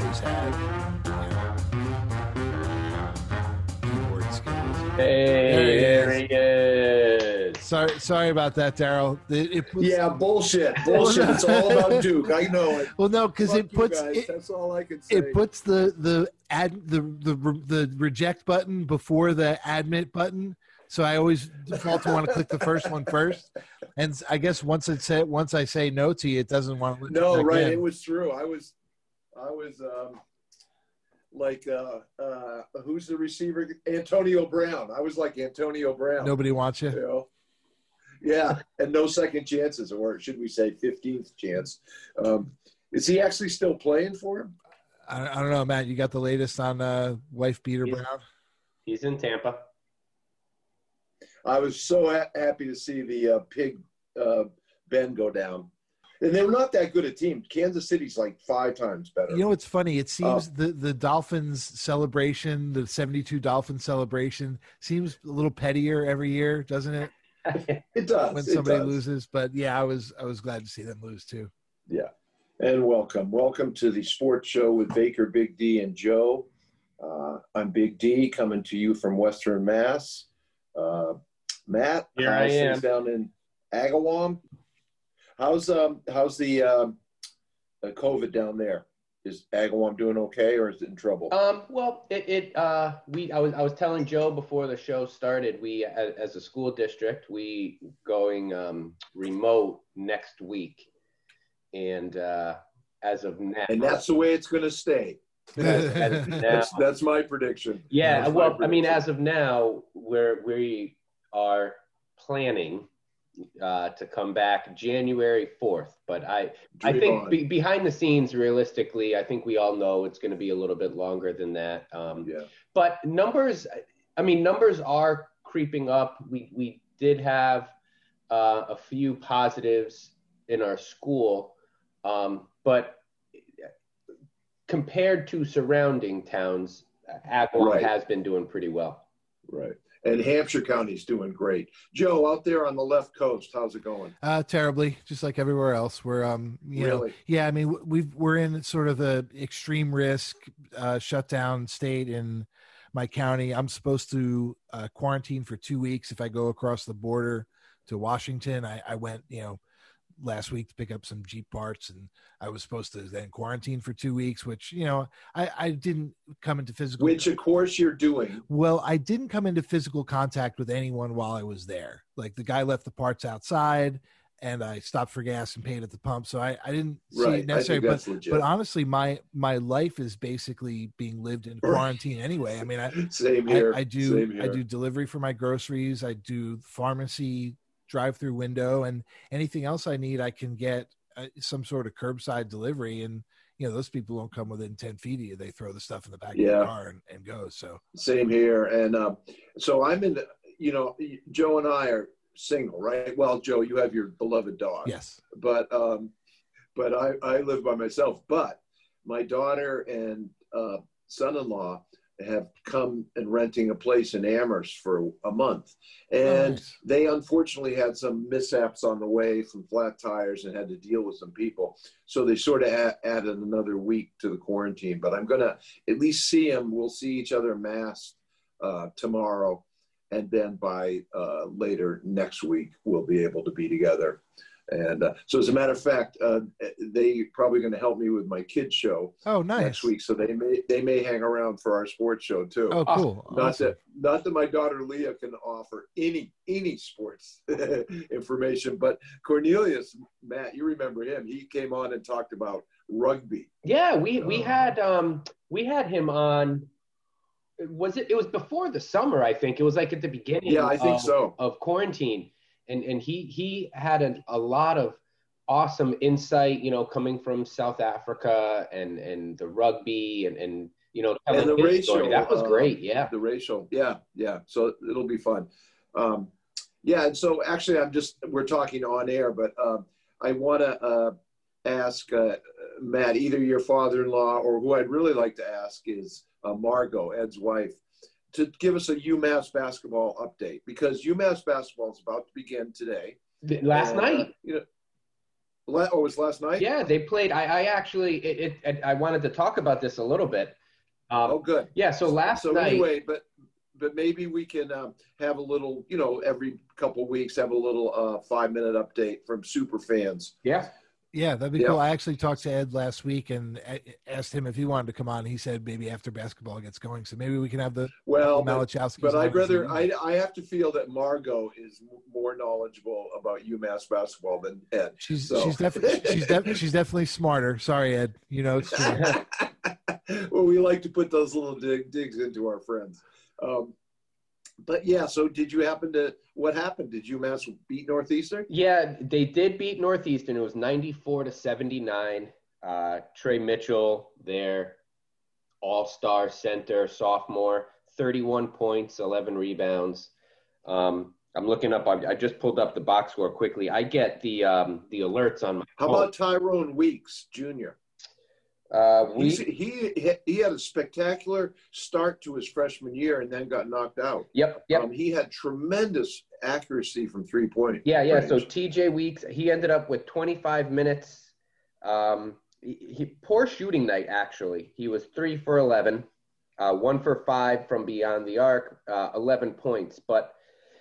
always had keyboard skills. Hey, There there he he is. Sorry, sorry about that, Daryl. It, it puts, Yeah, bullshit, bullshit. It's all about Duke. I know it. Well, no, because it puts guys. it, That's all I can say. it puts the the ad the the the reject button before the admit button. So I always default to want to click the first one first, and I guess once it said once I say no to you, it doesn't want to. no, right. in. It was true. I was, I was um, like, uh, uh, who's the receiver? Antonio Brown. I was like Antonio Brown. Nobody wants you. You know? Yeah, and no second chances, or should we say fifteenth chance? Um, is he actually still playing for him? I, I don't know, Matt. You got the latest on uh, wife beater He's- Brown? He's in Tampa. I was so ha- happy to see the uh, pig uh, Ben go down, and they're not that good a team. Kansas City's like five times better. You know it's funny? It Uh, seems the the Dolphins celebration, the seventy two Dolphins celebration, seems a little pettier every year, doesn't it? it does When somebody does. loses, but yeah, I was I was glad to see them lose too. Yeah. And welcome. Welcome to the sports show with Baker, Big D, and Joe. Uh, I'm Big D coming to you from Western Mass. Uh, Matt, Here I am. down in Agawam? How's um how's the um uh, COVID down there? Is Agawam doing okay or is it in trouble? Um, well, it, it uh, we I was I was telling Joe before the show started. We as, a school district, we going um, remote next week, and uh, as of now, and that's the way it's going to stay. as, as now, That's that's my prediction. yeah. That's Well, I mean, as of now, we're we are planning uh, to come back January fourth, but I I think be, behind the scenes, realistically, I think we all know it's going to be a little bit longer than that. Um, yeah. but numbers, I mean, numbers are creeping up. We we did have uh, a few positives in our school, um, but compared to surrounding towns, Agawam Right. has been doing pretty well. Right. And Hampshire County's doing great. Joe, out there on the left coast, how's it going? Uh, terribly, just like everywhere else. We're um, you know, Really? yeah. I mean, we've we're in sort of the extreme risk uh, shutdown state in my county. I'm supposed to uh, quarantine for two weeks if I go across the border to Washington. I, I went, you know, last week to pick up some Jeep parts, and I was supposed to then quarantine for two weeks, which you know, I I didn't come into physical. Which, of course, you're doing. Well, I didn't come into physical contact with anyone while I was there. Like the guy left the parts outside and I stopped for gas and paid at the pump. So I, I didn't see Right. it I necessary. But legit. but honestly, my my life is basically being lived in quarantine anyway. I mean, I Same here. I do Same I do delivery for my groceries. I do pharmacy drive through window and anything else I need, I can get uh, some sort of curbside delivery. And you know, those people don't come within ten feet of you. They throw the stuff in the back of the car and, and go. So Same here. And um, so I'm in, the, you know, Joe and I are single, right? Well, Joe, you have your beloved dog. yes. But, um, but I, I live by myself. But my daughter and uh, son in law have come and renting a place in Amherst for a month. And nice. they unfortunately had some mishaps on the way from flat tires and had to deal with some people. So they sort of a- added another week to the quarantine. But I'm going to at least see them. We'll see each other masked uh, tomorrow. And then by uh, later next week, we'll be able to be together. And uh, so, as a matter of fact, uh, they probably going to help me with my kids show Oh, nice. next week. So they may they may hang around for our sports show too. Oh, cool. Not Awesome. that not that my daughter Leah can offer any any sports information, but Cornelius, Matt, you remember him? He came on and talked about rugby. Yeah, we we Oh. had um we had him on. Was it? It was before the summer, I think. It was like at the beginning. Yeah, I think of, so. Of quarantine, and and he he had a, a lot of awesome insight. You know, coming from South Africa and and the rugby and and you know telling And the his story. racial, That was uh, great. Yeah. The racial, yeah, yeah. So it'll be fun. Um, yeah, and so actually, I'm just we're talking on air, but um, I want to uh, ask uh, Matt, either your father-in-law or who I'd really like to ask is uh, Margot, Ed's wife, to give us a UMass basketball update because UMass basketball is about to begin today. Last And, uh, night. you know, Oh, it was last night. Yeah, they played. I, I actually, it, it, I wanted to talk about this a little bit. Um, Oh, good. yeah. So last so night, anyway, but but maybe we can um, have a little, you know, every couple weeks have a little uh, five minute update from super fans. yeah, Yeah, that'd be Yeah. cool. I actually talked to Ed last week and asked him if he wanted to come on. He said maybe after basketball gets going. So maybe we can have the Well, the but, but I'd rather. I I have to feel that Margot is more knowledgeable about UMass basketball than Ed. She's So- she's definitely she's def- she's definitely smarter. Sorry, Ed. You know it's true. well, we like to put those little dig, digs into our friends. Um, but yeah, so did you happen to? What happened? Did you UMass beat Northeastern? yeah, they did beat Northeastern. It was ninety-four to seventy-nine. Uh, Tre Mitchell, their all-star center, sophomore, thirty-one points, eleven rebounds. Um, I'm looking up. I, I just pulled up the box score quickly. I get the um, the alerts on my How phone. about Tyrone Weeks Jr.? Uh, we? He he had a spectacular start to his freshman year and then got knocked out. Yep, yep. Um, he had tremendous accuracy from three point. Yeah, yeah. So. TJ Weeks, he ended up with 25 minutes. Um, he, he poor shooting night actually. He was three for 11, uh, one for five from beyond the arc, uh, 11 points. But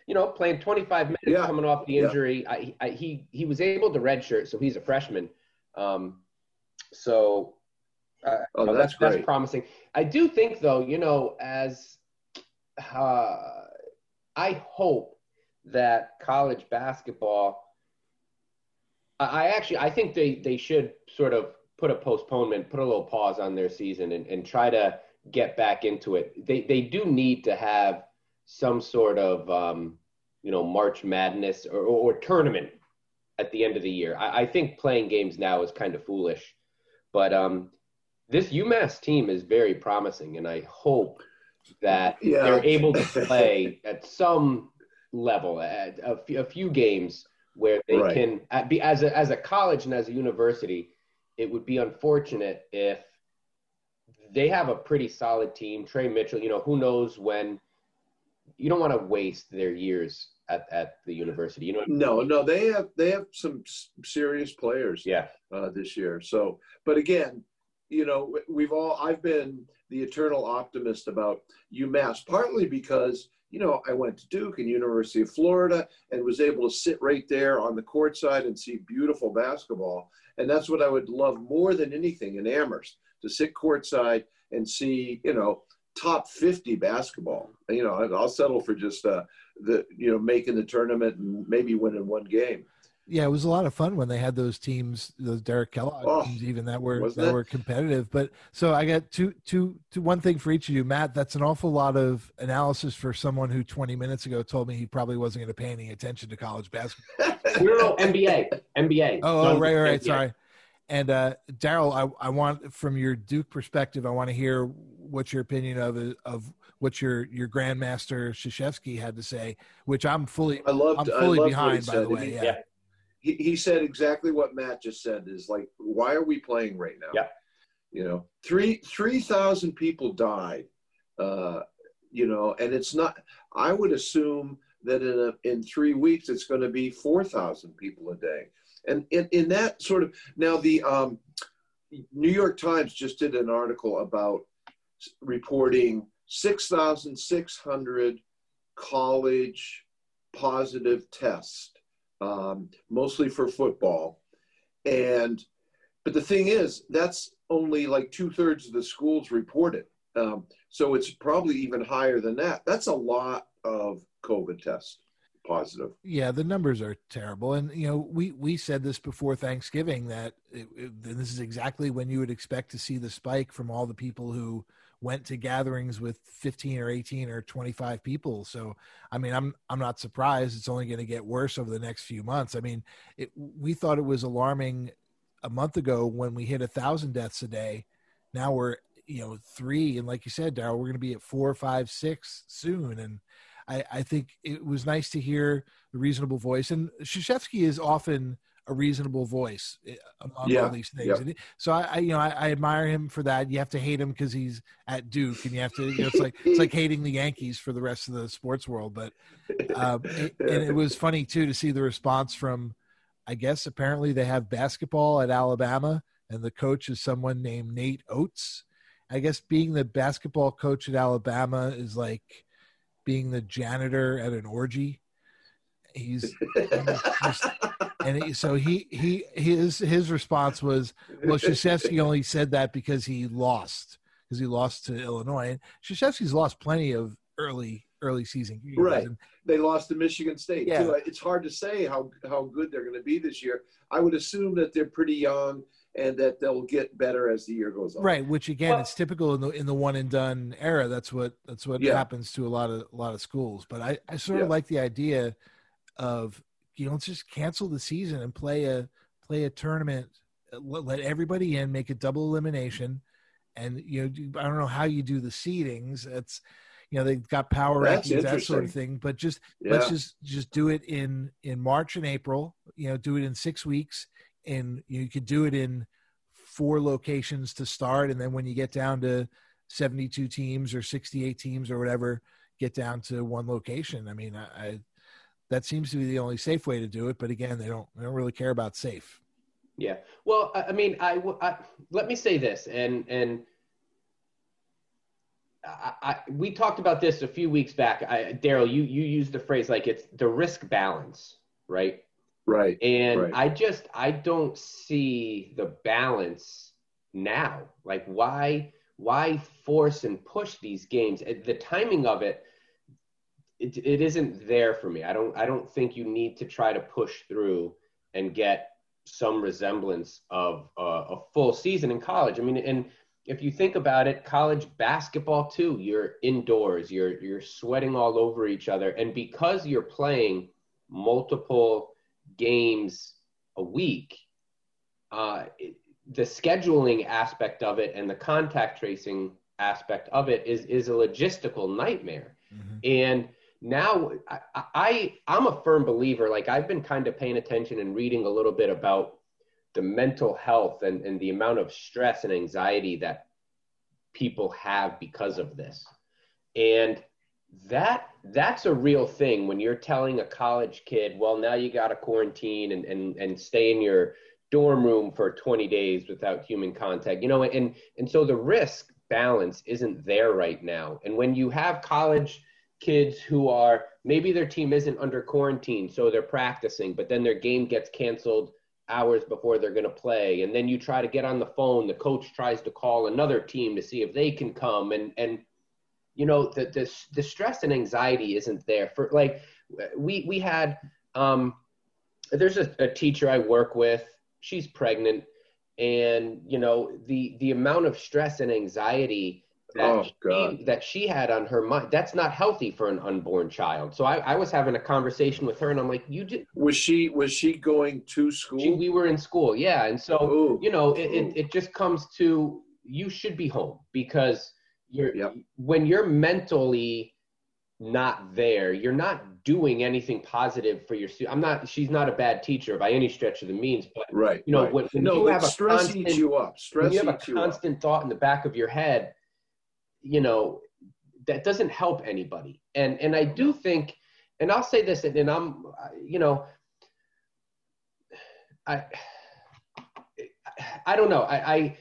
you know, playing 25 minutes Yeah, coming off the yeah. injury, I, I, he he was able to redshirt, so he's a freshman. Um, so uh, oh, no, that's, that's great. promising. I do think, though, you know, as uh, I hope that college basketball. I I actually I think they they should sort of put a postponement, put a little pause on their season, and, and try to get back into it. They they do need to have some sort of um, you know March Madness or, or, or tournament at the end of the year. I, I think playing games now is kind of foolish, but um, this UMass team is very promising, and I hope that Yeah. they're able to play at some level, at a few, a few games where they Right. can at, be as a as a college and as a university. It would be unfortunate if they have a pretty solid team. Tre Mitchell, you know, who knows when. You don't want to waste their years at, at the university. You know, No, no, they have they have some s- serious players. yeah, uh, this year. So, but again, you know, we've all, I've been the eternal optimist about UMass, partly because, you know, I went to Duke and University of Florida and was able to sit right there on the court side and see beautiful basketball. And that's what I would love more than anything in Amherst to sit courtside and see, you know, top 50 basketball. You know, I'll settle for just uh, the, you know, making the tournament and maybe winning one game. Yeah, it was a lot of fun when they had those teams, those Derek Kellogg Oh, teams, even that were that it? were competitive. But so I got two, two, two, one thing for each of you, Matt. That's an awful lot of analysis for someone who 20 minutes ago told me he probably wasn't going to pay any attention to college basketball. no, no, NBA, NBA. Oh, oh Not right, right, right. NBA. Sorry. And uh, Daryl, I, I want from your Duke perspective, I want to hear what your opinion of of what your your Grandmaster Krzyzewski had to say, which I'm fully I loved, I'm I fully loved behind, by the way. Yeah. Yeah. He, he said exactly what Matt just said is like, why are we playing right now? Yeah. You know, three three thousand people died. Uh, you know, and it's not. I would assume that in a, in three weeks it's going to be four thousand people a day, and in, in that sort of now the um, New York Times just did an article about reporting six thousand six hundred college positive tests um, mostly for football. And but the thing is, that's only like two thirds of the schools reported. Um, so it's probably even higher than that. That's a lot of COVID tests positive. Yeah, the numbers are terrible, and you know we we said this before Thanksgiving that it, it, this is exactly when you would expect to see the spike from all the people who went to gatherings with 15 or 18 or 25 people. So, I mean, I'm I'm not surprised. It's only going to get worse over the next few months. I mean, it, we thought it was alarming a month ago when we hit a thousand deaths a day. Now we're you know three, and like you said, Daryl, we're going to be at four, five, six soon, and I, I think it was nice to hear the reasonable voice. And Krzyzewski is often a reasonable voice eh, among Yeah, all these things. yeah. So I, I, you know, I, I admire him for that. You have to hate him because he's at Duke, and you have to. You know, it's like it's like hating the Yankees for the rest of the sports world. But um, it, and it was funny too to see the response from I guess apparently they have basketball at Alabama, and the coach is someone named Nate Oats. I guess being the basketball coach at Alabama is like being the janitor at an orgy. He's, just, and he, so he he his his response was, well, Krzyzewski only said that because he lost because he lost to Illinois. And Krzyzewski's lost plenty of early early season games. Right. And, They lost to Michigan State Yeah. too. It's hard to say how how good they're going to be this year. I would assume that they're pretty young and that they'll get better as the year goes on. right, which again, Well- it's typical in the in the one and done era. That's what that's what Yeah. happens to a lot of a lot of schools. But I I sort of Yeah. like the idea of you know let's just cancel the season and play a play a tournament. Let, everybody in, make a double elimination, and you know I don't know how you do the seedings. It's you know they've got power rankings that sort of thing, but just Yeah. let's just just do it in in march and april you know do it in six weeks and you could do it in four locations to start and then when you get down to 72 teams or 68 teams or whatever get down to one location i mean i, I that seems to be the only safe way to do it but again they don't they don't really care about safe Yeah. Well, I I mean, I, w- I- let me say this, and and I, I, we talked about this a few weeks back. Daryl, you you used the phrase like it's the risk balance, right? Right. And Right. I just I don't see the balance now. Like why why force and push these games? It- The timing of it, it it isn't there for me. I don't I don't think you need to try to push through and get some resemblance of a, a full season in college. I mean, and if you think about it, college basketball too, you're indoors, you're you're sweating all over each other, and because you're playing multiple games a week, uh, it, the scheduling aspect of it and the contact tracing aspect of it is is a logistical nightmare. And now I, I I'm a firm believer. Like I've been kind of paying attention and reading a little bit about the mental health and, and the amount of stress and anxiety that people have because of this. And that that's a real thing when you're telling a college kid, well, now you got to quarantine and, and, and stay in your dorm room for 20 days without human contact, you know, and, and so the risk balance isn't there right now. And when you have college kids who are maybe their team isn't under quarantine, so they're practicing, but then their game gets canceled hours before they're going to play. And then you try to get on the phone the coach tries to call another team to see if they can come. And and you know the the, the stress and anxiety isn't there for like we we had um there's a, a teacher i work with. She's pregnant. And you know the the amount of stress and anxiety that, Oh, she, that she had on her mind that's not healthy for an unborn child so i, I was having a conversation with her and i'm like you did Was she was she going to school? she, we were in school yeah and so Ooh. you know it, it, it just comes to you should be home because you're Yep. when you're mentally not there you're not doing anything positive for your student i'm not she's not a bad teacher by any stretch of the means but right. you know, right. when- when no, you have a stress constant- eats you up. when Stress you have a eats you up. constant thought in the back of your head you know that doesn't help anybody. And and i do think and i'll say this and, and i'm you know i i don't know. I i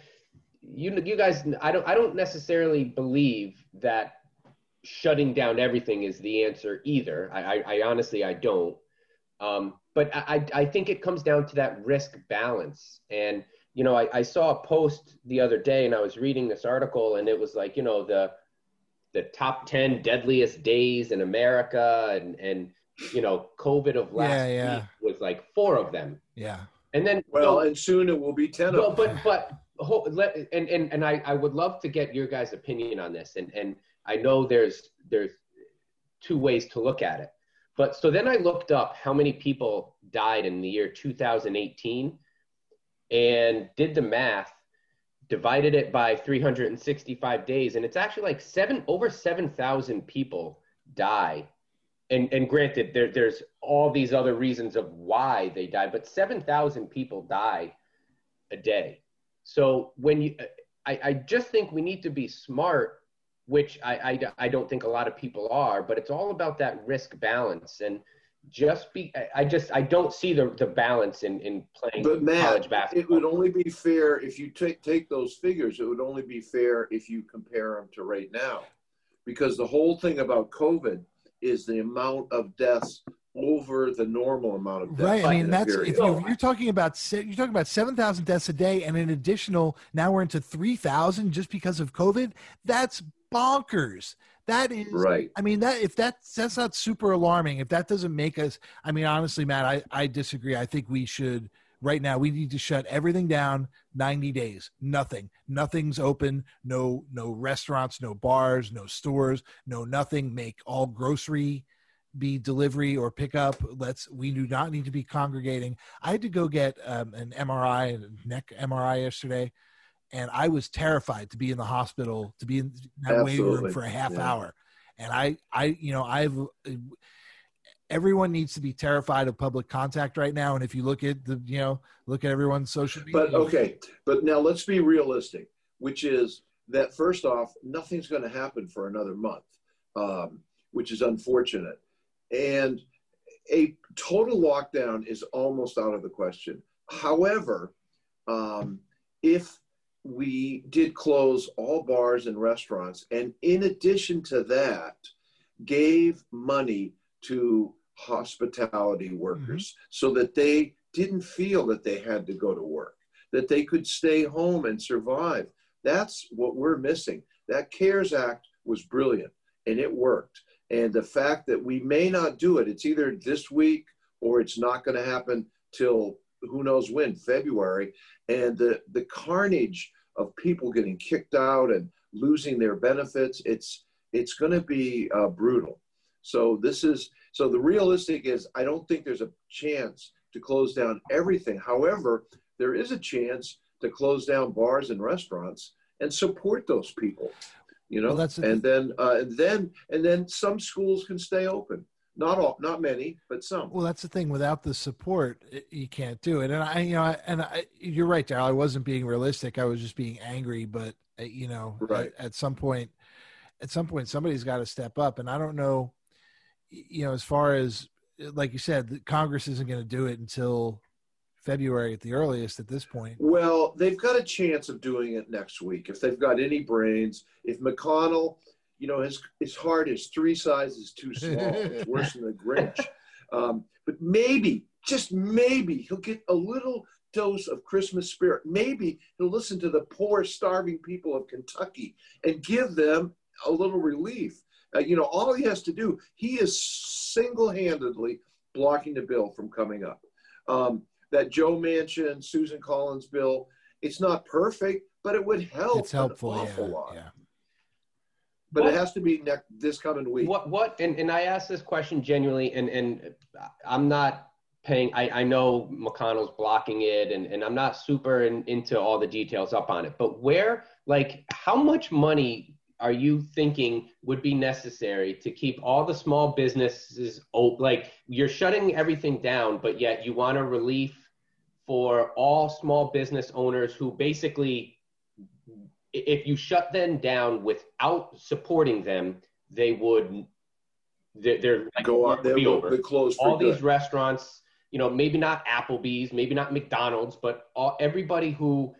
you you guys i don't i don't necessarily believe that shutting down everything is the answer either. I i, I honestly i don't. Um but I, I I think it comes down to that risk balance. And you know, I, I saw a post the other day and I was reading this article and it was like, you know, the the top 10 deadliest days in America and and you know, COVID of last Yeah, yeah. week was like four of them. yeah And then Well, no, and soon it will be ten no, of them. but but let, and and and I I would love to get your guys' opinion on this and and I know there's there's two ways to look at it. But so then I looked up how many people died in the year 2018 and did the math, divided it by 365 days, and it's actually like seven over 7,000 people die. And and granted, there there's all these other reasons of why they die, but 7,000 people die a day. So when you, I, I just think we need to be smart which I, I, I don't think a lot of people are, but it's all about that risk balance. And, just be I just I don't see the the balance in in playing But Matt, college it would only be fair if you take take those figures. It would only be fair if you compare them to right now, because the whole thing about COVID is the amount of deaths over the normal amount of deaths. Right. I mean, that's if you, you're talking about you're talking about seven thousand deaths a day, and an additional now we're into three thousand just because of COVID. That's bonkers. That is right. I mean that if that that's not super alarming, if that doesn't make us I mean honestly, Matt, I, I disagree. I think we should right now we need to shut everything down 90 days. Nothing. Nothing's open. No no restaurants, no bars, no stores, no nothing. Make all grocery be delivery or pickup. Let's we do not need to be congregating. I had to go get um, an MRI, a neck MRI yesterday and I was terrified to be in the hospital, to be in that waiting room for a half Yeah. hour. And I, I, you know, I've, everyone needs to be terrified of public contact right now. And if you look at the, you know, look at everyone's social media. But okay, but now let's be realistic, which is that first off, nothing's going to happen for another month, um, which is unfortunate. And a total lockdown is almost out of the question. However, um, if we did close all bars and restaurants, and in addition to that, gave money to hospitality mm-hmm. workers so that they didn't feel that they had to go to work, that they could stay home and survive. That's what we're missing. That CARES Act was brilliant and it worked. And the fact that we may not do it, it's either this week or it's not going to happen till who knows when, February. And the, the carnage of people getting kicked out and losing their benefits, it's, it's going to be uh, brutal. So this is, so the realistic is, I don't think there's a chance to close down everything. However, there is a chance to close down bars and restaurants and support those people. You know, Well, and then uh, and then and then some schools can stay open. Not all, not many, but some. Well, that's the thing. Without the support, it- you can't do it. And I, you know, I- and I, you're right, Daryl. I wasn't being realistic. I was just being angry. But uh, you know, Right. at, at some point, at some point, somebody's got to step up. And I don't know, you know, as far as like you said, Congress isn't going to do it until February at the earliest. At this point, Well, they've got a chance of doing it next week if they've got any brains. If McConnell, you know, his his heart is three sizes too small. it's worse than the Grinch. Um, but maybe, just maybe, he'll get a little dose of Christmas spirit. Maybe he'll listen to the poor, starving people of Kentucky and give them a little relief. Uh, you know, all he has to do, he is single-handedly blocking the bill from coming up. Um, that Joe Manchin, Susan Collins bill, it's not perfect, but it would help it's helpful. an awful Yeah, lot. yeah. But What- it has to be next this coming week. What what and, and I ask this question genuinely and and I'm not paying I, I know McConnell's blocking it and, and I'm not super in, into all the details up on it, but where like how much money are you thinking would be necessary to keep all the small businesses open? like you're shutting everything down, but yet you want a relief for all small business owners who basically if you shut them down without supporting them, they would they're, they're like, go on, they'll be over. they close for All good. these restaurants, you know, maybe not Applebee's, maybe not McDonald's, but all, everybody who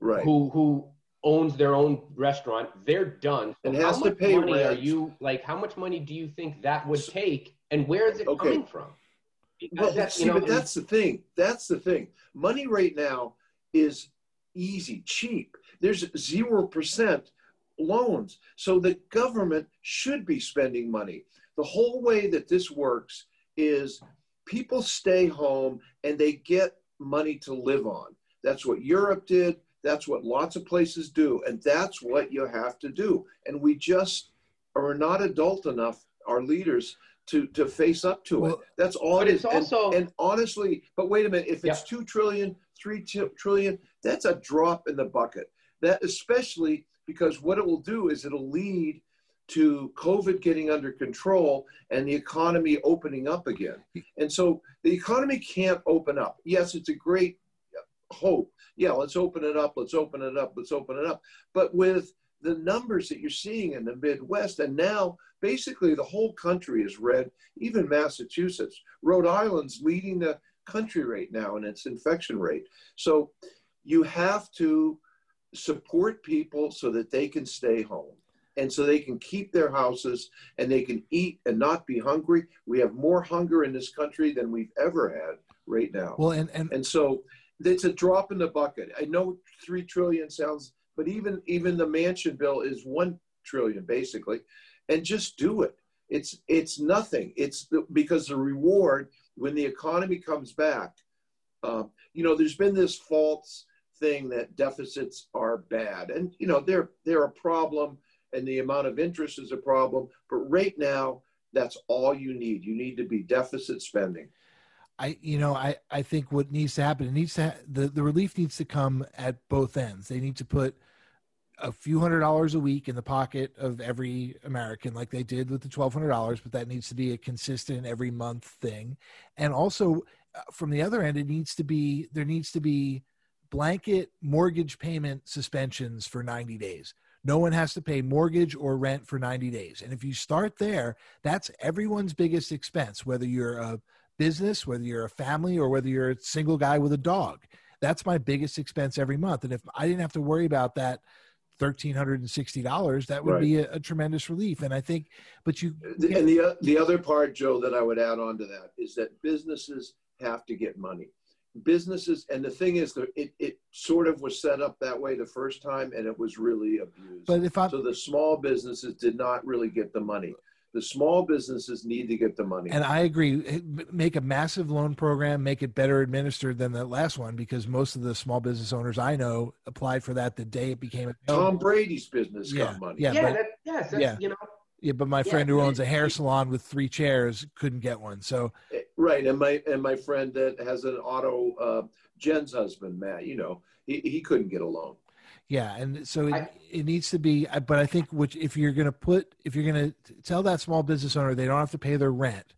right. who who owns their own restaurant, they're done. So And how has to much pay money are you like? How much money do you think that would take, and where is it Okay. coming from? Well, that, see, you know, but that's the thing. That's the thing. Money right now is easy, cheap. There's zero percent loans, so the government should be spending money. The whole way that this works is people stay home and they get money to live on. That's what Europe did. That's what lots of places do, and that's what you have to do. And we just are not adult enough, our leaders, to to face up to it. That's all it's is. And- also and honestly, but wait a minute, if it's two trillion, three t- trillion, that's a drop in the bucket. That especially because what it will do is it'll lead to COVID getting under control and the economy opening up again. And so the economy can't open up. Yes, it's a great hope. Yeah, let's open it up, let's open it up, let's open it up. But with the numbers that you're seeing in the Midwest, and now basically the whole country is red, even Massachusetts. Rhode Island's leading the country right now in its infection rate. So you have to support people so that they can stay home and so they can keep their houses and they can eat and not be hungry. We have more hunger in this country than we've ever had right now. Well, and and, and so it's a drop in the bucket. I know three trillion sounds, but even even the Manchin bill is one trillion basically, and just do it. It's it's nothing. It's the, because the reward when the economy comes back. Um, you know, there's been this false thing that deficits are bad, and you know they're they're a problem and the amount of interest is a problem. But right now, that's all you need. You need to be deficit spending. I, you know, I, I think what needs to happen, it needs to, ha- the, the relief needs to come at both ends. They need to put a few hundred dollars a week in the pocket of every American, like they did with the $1,200, but that needs to be a consistent every month thing. And also uh, from the other end, it needs to be, there needs to be blanket mortgage payment suspensions for 90 days no one has to pay mortgage or rent for 90 days. And if you start there, that's everyone's biggest expense, whether you're a business, whether you're a family, or whether you're a single guy with a dog. That's my biggest expense every month. And if I didn't have to worry about that, $1,360, that would right. be a, a, tremendous relief. And I think, but you. And the, the other part, Joe, that I would add on to that is that businesses have to get money businesses and the thing is that it, it sort of was set up that way the first time and it was really abused but if I, so the small businesses did not really get the money the small businesses need to get the money and i agree make a massive loan program make it better administered than the last one because most of the small business owners i know applied for that the day it became a tom brady's business yeah, got money yeah, yeah but, that, yes, yeah. you know yeah, but my friend yeah, who owns a hair salon with three chairs couldn't get one. So eh, right, and my and my friend that has an auto, uh, Jen's husband, Matt. You know, he he couldn't get a loan. Yeah, and so it, I, it needs to be. But I think which if you're going to put if you're going to tell that small business owner they don't have to pay their rent,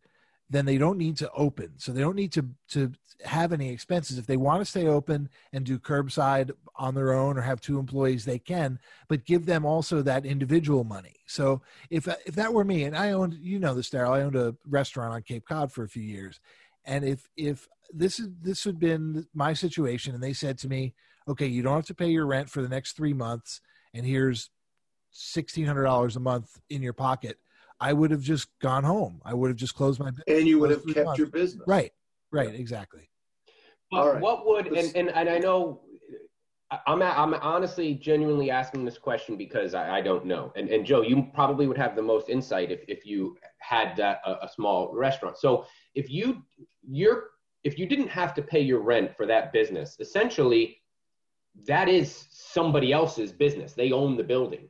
then they don't need to open. So they don't need to to have any expenses. If they want to stay open and do curbside on their own or have two employees, they can, but give them also that individual money. So if if that were me, and I owned, you know, this Daryl, I owned a restaurant on Cape Cod for a few years, and if if this is this had been my situation, and they said to me, okay, you don't have to pay your rent for the next three months, and here's sixteen hundred dollars a month in your pocket. I would have just gone home. I would have just closed my business. And you would have kept months. your business. Right. Right. Exactly. But right. what would and, and and I know I'm I'm honestly genuinely asking this question because I, I don't know. And and Joe, you probably would have the most insight if if you had that a, a small restaurant. So if you you're if you didn't have to pay your rent for that business, essentially that is somebody else's business. They own the building.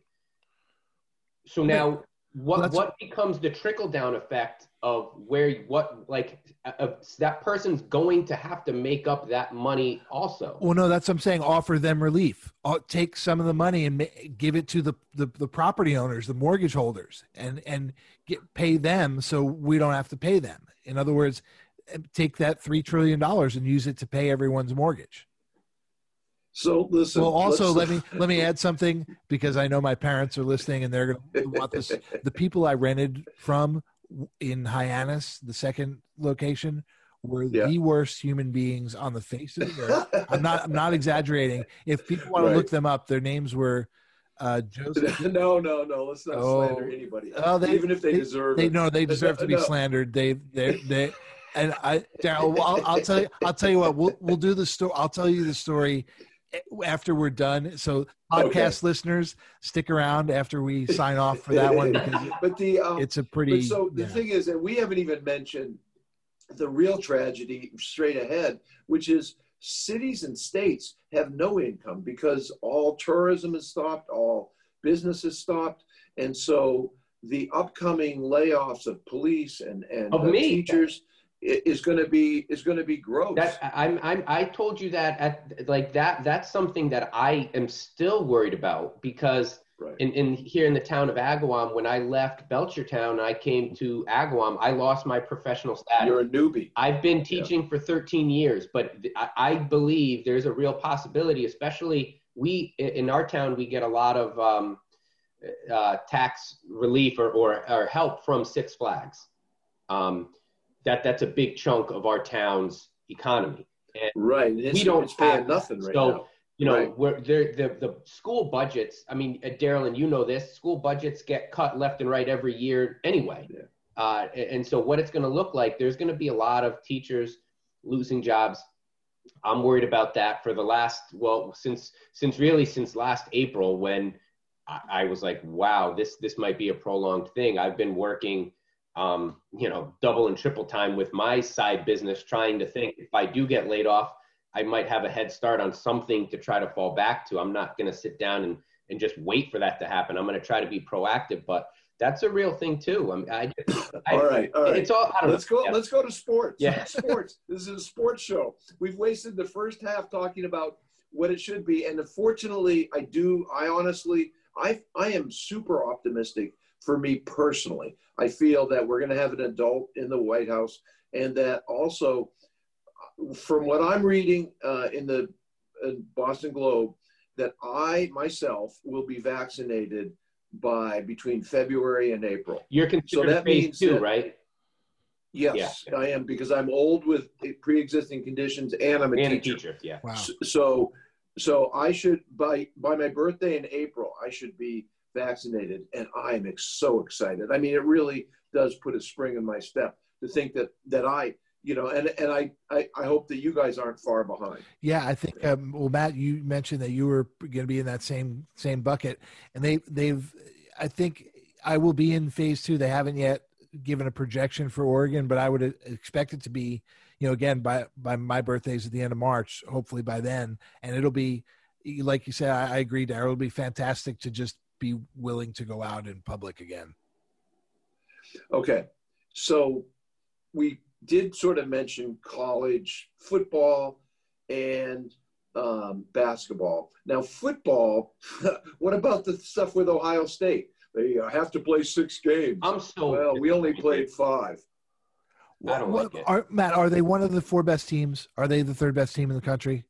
So now what well, what becomes the trickle down effect of where what like uh, that person's going to have to make up that money also? Well no that's what i'm saying. Offer them relief. I'll uh, take some of the money and give it to the, the, the property owners the mortgage holders and and get pay them so we don't have to pay them. In other words take that three trillion dollars and use it to pay everyone's mortgage so listen. Well, also let me let me add something because I know my parents are listening and they're going to want this. The people I rented from in Hyannis, the second location, were yeah. the worst human beings on the face of the earth. I'm not I'm not exaggerating. If people want right. to look them up, their names were uh, Joseph. no, no, no. Let's not oh, slander anybody. Oh, they, even if they, they deserve. They no, they deserve to be no. slandered. They they they. And I, Daryl, I'll, I'll, tell you. I'll tell you what. We'll we'll do the story. I'll tell you the story after we're done. So podcast okay. listeners, stick around after we sign off for that one because but the um, it's a pretty. so the yeah. thing is that we haven't even mentioned the real tragedy straight ahead, which is cities and states have no income because all tourism is stopped, all business is stopped, and so the upcoming layoffs of police and and of uh, teachers is going to be is going to be gross. That I'm I'm I told you that at like that that's something that I am still worried about because right. in, in here in the town of Agawam when I left Belchertown and I came to Agawam I lost my professional status. You're a newbie. I've been teaching yeah. for 13 years, but I, I, believe there's a real possibility, especially we in our town we get a lot of um, uh, tax relief or, or, or help from Six Flags. Um, that that's a big chunk of our town's economy. And right. It's, we don't paying nothing right so, now. You know, Right. where the the school budgets. I mean, uh, Daryl, and you know this. School budgets get cut left and right every year anyway. Yeah. Uh, and and so, what it's going to look like? There's going to be a lot of teachers losing jobs. I'm worried about that for the last well since since really since last April when I, I was like, wow, this this might be a prolonged thing. I've been working, um, you know, double and triple time with my side business, trying to think if I do get laid off, I might have a head start on something to try to fall back to. I'm not going to sit down and and just wait for that to happen. I'm going to try to be proactive, but that's a real thing too. I, mean, I, I All right, all right. It's all. Let's know. go. Yeah. Let's go to sports. Yeah. sports. This is a sports show. We've wasted the first half talking about what it should be, and unfortunately, I do. I honestly, I I am super optimistic for me personally. I feel that we're going to have an adult in the White House, and that also, from what I'm reading uh, in the uh, Boston Globe, that I myself will be vaccinated by between February and April. You're considered that phase means two, that- right? Yes, I am because I'm old with pre-existing conditions and I'm a and a teacher. teacher. Yeah. Wow. So, so I should by by my birthday in April, I should be vaccinated, and I am ex- so excited. I mean, it really does put a spring in my step to think that that I, you know, and and I I, I hope that you guys aren't far behind. Yeah, I think. Um, well, Matt, you mentioned that you were going to be in that same same bucket, and they they've. I think I will be in phase two. They haven't yet given a projection for Oregon, but I would expect it to be, you know, again by by my birthday's at the end of March. Hopefully by then, and it'll be, like you said, I, I agree, Daryl. It'll be fantastic to just be willing to go out in public again. Okay, so we did sort of mention college football and um, basketball. Now, football. what about the stuff with Ohio State? They uh, have to play six games. I'm so. Well, we only played five. I don't What- like it. Are, Matt, are they one of the four best teams? Are they the third best team in the country?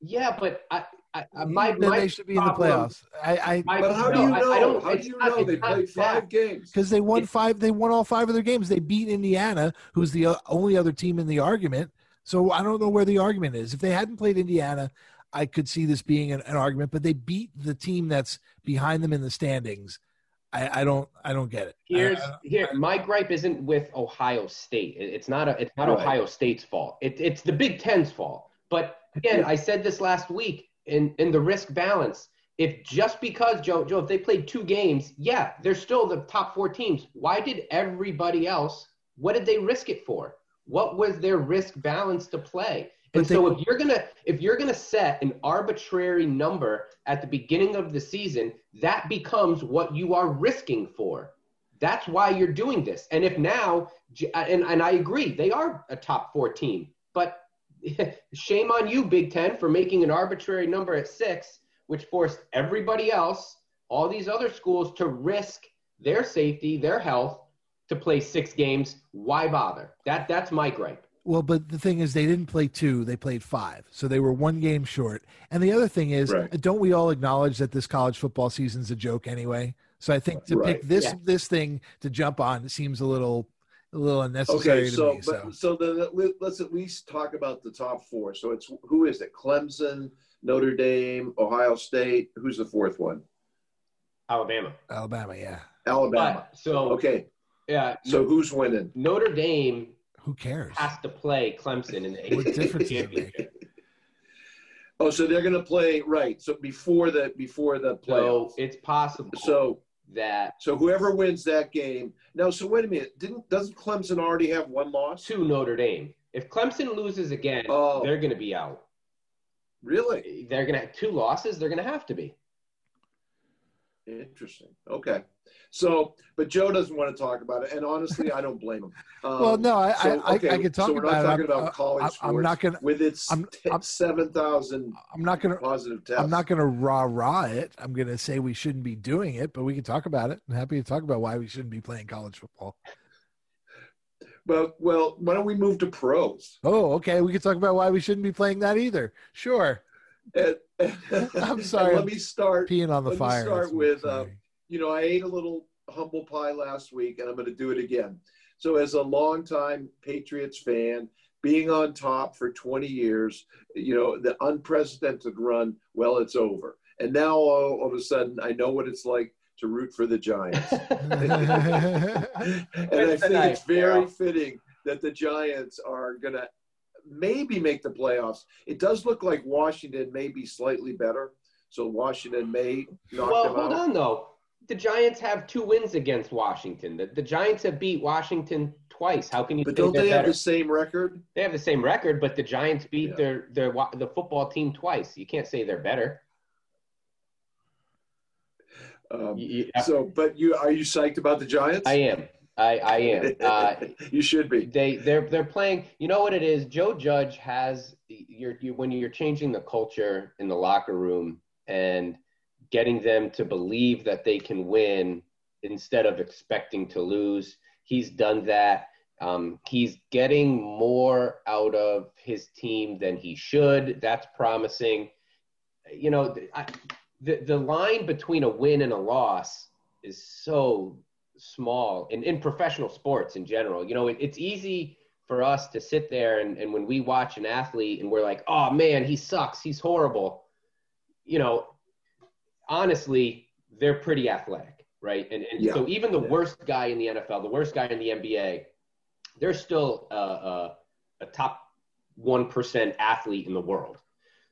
Yeah, but I, I, I my, then my they should be in the playoffs. I, I my- But how do you know? I don't- how do it's you not- know they it's not played that. five games? because they won It- five. They won all five of their games. They beat Indiana, who's the uh, only other team in the argument. So I don't know where the argument is. If they hadn't played Indiana, I could see this being an, an argument. But they beat the team that's behind them in the standings. I, I don't. I don't get it. Here's I- I- here. My gripe isn't with Ohio State. It- It's not a. It's not Right. Ohio State's fault. It, it's the Big Ten's fault. But again, I said this last week in in the risk balance. If just because Joe Joe, if they played two games, yeah, they're still the top four teams. Why did everybody else? What did they risk it for? What was their risk balance to play? And But they- so if you're gonna if you're gonna set an arbitrary number at the beginning of the season, that becomes what you are risking for. That's why you're doing this. And if now, and, and I agree, they are a top four team, but shame on you, Big Ten, for making an arbitrary number at six, which forced everybody else, all these other schools, to risk their safety, their health, to play six games. Why bother? That that's my gripe. Well, but the thing is, they didn't play two; they played five, so they were one game short. And the other thing is, Right. don't we all acknowledge that this college football season's a joke anyway? So I think to Right. pick this Yeah. this thing to jump on seems a little a little unnecessary Okay, to so me. but, so then let- let's at least talk about the top four. So it's who is it? Clemson, Notre Dame, Ohio State. Who's the fourth one? Alabama. Alabama, yeah. Alabama. But, so Okay, yeah, so who's winning? Notre Dame Who cares? has to play Clemson in the What ACC difference does it make? championship. Oh, so they're going to play right. So before the before the So playoffs. it's possible So that so whoever wins that game. Now, so wait a minute. Didn't doesn't Clemson already have one loss? to Notre Dame, if Clemson loses again, Oh. they're going to be out. Really They're going to have two losses. They're going to have to be. Interesting. Okay. So, but Joe doesn't want to talk about it, and honestly, I don't blame him. Um, well, no, I so, I, okay, I, I could talk so we're about not it. talking I'm- about college I'm, sports I'm not gonna. with its I'm- I'm- seven thousand I'm not gonna. positive tests. I'm not gonna rah rah it. I'm gonna say we shouldn't be doing it, but we can talk about it. I'm happy to talk about why we shouldn't be playing college football. But well, why don't we move to pros? Oh, okay. We can talk about why we shouldn't be playing that either. Sure. And- I'm sorry. let me start. Peeing on the Let me fire. start That's- with, sorry. uh, you know, I ate a little humble pie last week, and I'm going to do it again. So, as a longtime Patriots fan, being on top for 20 years, you know, the unprecedented run, well, it's over. And now all, all of a sudden, I know what it's like to root for the Giants. and I think it's very fitting that the Giants are going to maybe make the playoffs. It does look like Washington may be slightly better. So Washington may knock well, hold out. on though. The Giants have two wins against Washington. The, the Giants have beat Washington twice. How can you? But don't they're have better? the same record? They have the same record, but the Giants beat Yeah. their their the football team twice. You can't say they're better. Um, you- so, but you are you psyched about the Giants? I am. I, I am. Uh, you should be. they they're they're playing. You know what it is? Joe Judge has you're you when you're changing the culture in the locker room and getting them to believe that they can win instead of expecting to lose. He's done that. Um, he's getting more out of his team than he should. That's promising. You know, I, the the line between a win and a loss is so small in, in professional sports in general. You know, it, it's easy for us to sit there and, and when we watch an athlete and we're like, oh man, he sucks, he's horrible. You know, honestly, they're pretty athletic, right? And, and Yeah. so even the Yeah. worst guy in the NFL, the worst guy in the NBA, they're still uh, uh, a top 1% athlete in the world.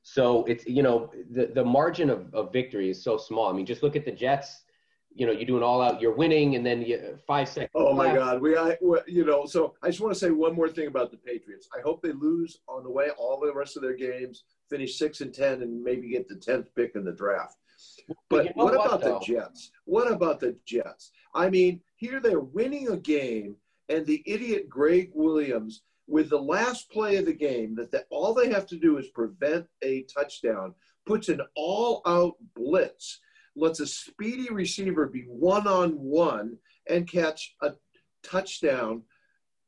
So it's, you know, the, the margin of, of victory is so small. I mean, just look at the Jets. You know, you're doing all out, you're winning, and then you, five seconds. Oh my left. God, we, I, we- you know. So I just want to say one more thing about the Patriots. I hope they lose on the way all the rest of their games, finish six and ten, and maybe get the tenth pick in the draft. But you know what what, about though? the Jets? What about the Jets? I mean, here they're winning a game, and the idiot Gregg Williams, with the last play of the game, that the, all they have to do is prevent a touchdown, puts an all-out blitz, lets a speedy receiver be one-on-one and catch a touchdown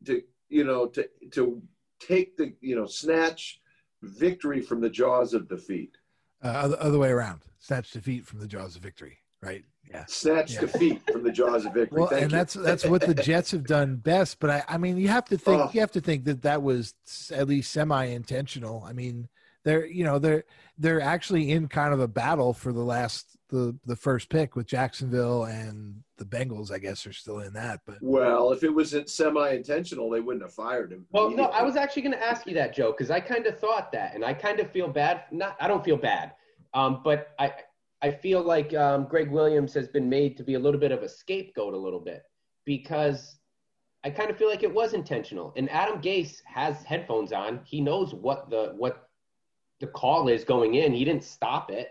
to you know to to take the you know snatch victory from the jaws of defeat uh, other, other way around. Snatch defeat from the jaws of victory. Right. Yeah. snatch Yeah. defeat from the jaws of victory Well, Thank and you. that's that's what the Jets have done best. But I, I mean, you have to think Oh. you have to think that that was at least semi-intentional. I mean, they're you know they're they're actually in kind of a battle for the last the the first pick with Jacksonville and the Bengals. I guess are still in that. But well if it was semi-intentional they wouldn't have fired him Well, no, I was actually going to ask you that, Joe, because I kind of thought that, and I kind of feel bad. Not, I don't feel bad, um, but I, I feel like um, Gregg Williams has been made to be a little bit of a scapegoat, a little bit, because I kind of feel like it was intentional. And Adam Gase has headphones on; he knows what the what the call is going in. He didn't stop it,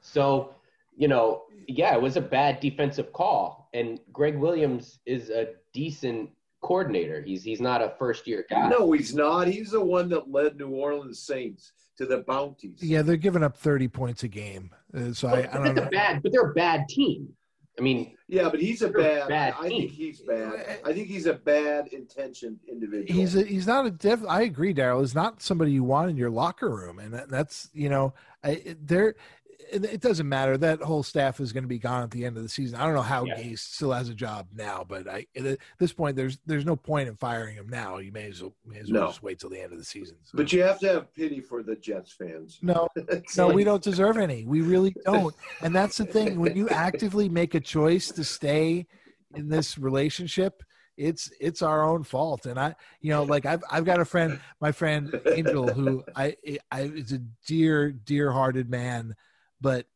so you know, yeah, it was a bad defensive call. And Gregg Williams is a decent coordinator. He's he's not a first year guy. no he's not he's the one that led new orleans saints to the bounties yeah, they're giving up thirty points a game. Uh, so I, But I don't that's know. a bad, but they're a bad team. I mean, yeah but he's a bad, bad i think he's bad i think he's a bad intentioned individual He's a, he's not a def. I agree, Daryl. He's not somebody you want in your locker room, and that, that's you know, I, there. It, it doesn't matter. That whole staff is going to be gone at the end of the season. I don't know how Yeah. Gase still has a job now, but I at this point, there's there's no point in firing him now. You may as well may as well No. just wait till the end of the season. So- but you have to have pity for the jets fans no, no, like- we don't deserve any. We really don't. And that's the thing. When you actively make a choice to stay in this relationship, it's it's our own fault. And I, you know, like I've I've got a friend, my friend Angel, who I I is a dear dear hearted man, but.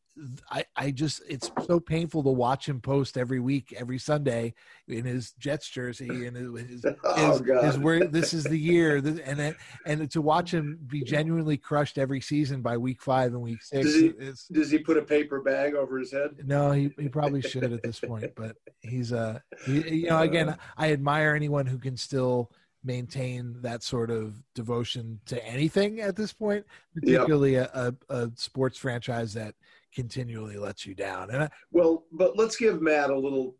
I, I just it's so painful to watch him post every week every Sunday in his Jets jersey and his, his oh is, god where this is the year this, and it, and to watch him be genuinely crushed every season by week five and week six Does he- is does he put a paper bag over his head no he, he probably should at this point but he's uh he, you know again i admire anyone who can still maintain that sort of devotion to anything at this point particularly a, a, a sports franchise that continually lets you down and I, Well, but let's give Matt a little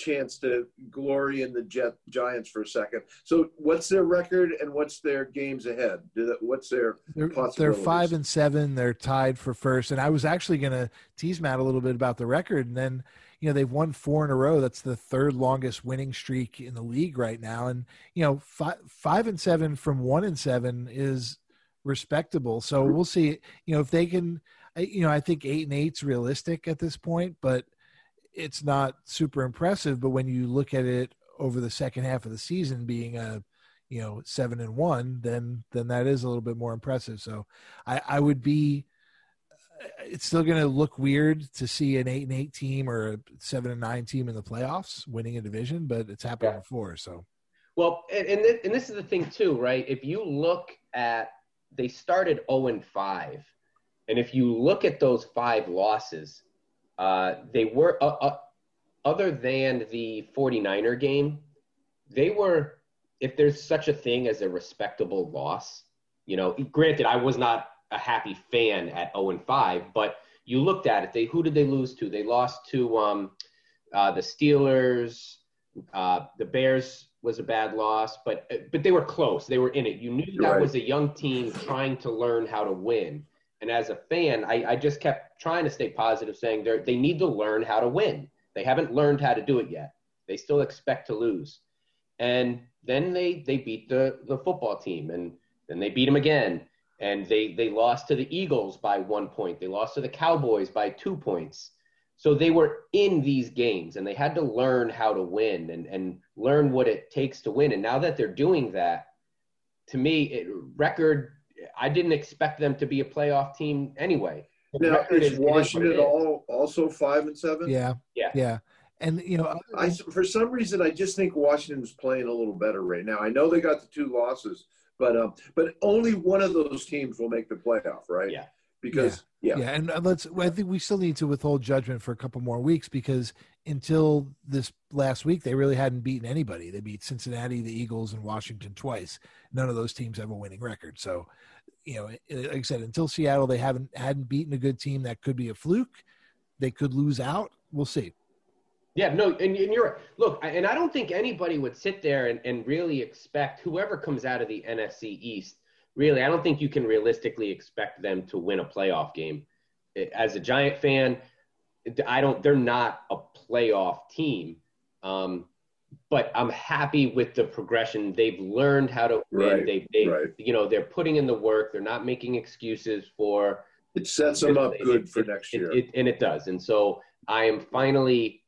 chance to glory in the Jet Giants for a second. So, what's their record and what's their games ahead? Do that what's their they're, they're five and seven. They're tied for first. And I was actually going to tease Matt a little bit about the record, and then you know they've won four in a row. That's the third longest winning streak in the league right now. And you know five five and seven from one and seven is respectable. So we'll see. You know if they can. You know I think eight and eight's realistic at this point, but it's not super impressive. But when you look at it over the second half of the season being a you know seven and one, then then that is a little bit more impressive. So I, I would be. It's still going to look weird to see an eight and eight team or a seven and nine team in the playoffs winning a division, but it's happened yeah. before. So, well, and and this, and this is the thing too, right? If you look at they started zero oh and five, and if you look at those five losses, uh, they were, uh, uh, other than the 49er game, they were, if there's such a thing as a respectable loss, you know, granted, I was not a happy fan at 0 and 5, but you looked at it. They who did they lose to? They lost to um, uh, the Steelers. Uh, the Bears was a bad loss, but but they were close. They were in it. You knew that right. was a young team trying to learn how to win. And as a fan, I, I just kept trying to stay positive, saying they they need to learn how to win. They haven't learned how to do it yet. They still expect to lose. And then they they beat the the football team, and then they beat them again. And they they lost to the Eagles by one point. They lost to the Cowboys by two points. So they were in these games, and they had to learn how to win and and learn what it takes to win. And now that they're doing that, to me, it, record I didn't expect them to be a playoff team anyway. now, is, is Washington is all also five and seven? Yeah, yeah, yeah. And you know, I for some reason I just think Washington's playing a little better right now. I know they got the two losses, but um, but only one of those teams will make the playoff, right? Yeah. Because yeah, yeah, yeah and uh, let's. I think we still need to withhold judgment for a couple more weeks because until this last week, they really hadn't beaten anybody. They beat Cincinnati, the Eagles, and Washington twice. None of those teams have a winning record. So you know, like I said, until Seattle, they haven't hadn't beaten a good team that could be a fluke. They could lose out. We'll see. Yeah, no, and, and you're right. look, and I don't think anybody would sit there and, and really expect whoever comes out of the NFC East. Really, I don't think you can realistically expect them to win a playoff game. As a Giant fan, I don't. They're not a playoff team. Um, but I'm happy with the progression. They've learned how to win. Right, they, they, right. you know, they're putting in the work. They're not making excuses for. It sets them up good it, for it, next year, it, and it does. And so I am finally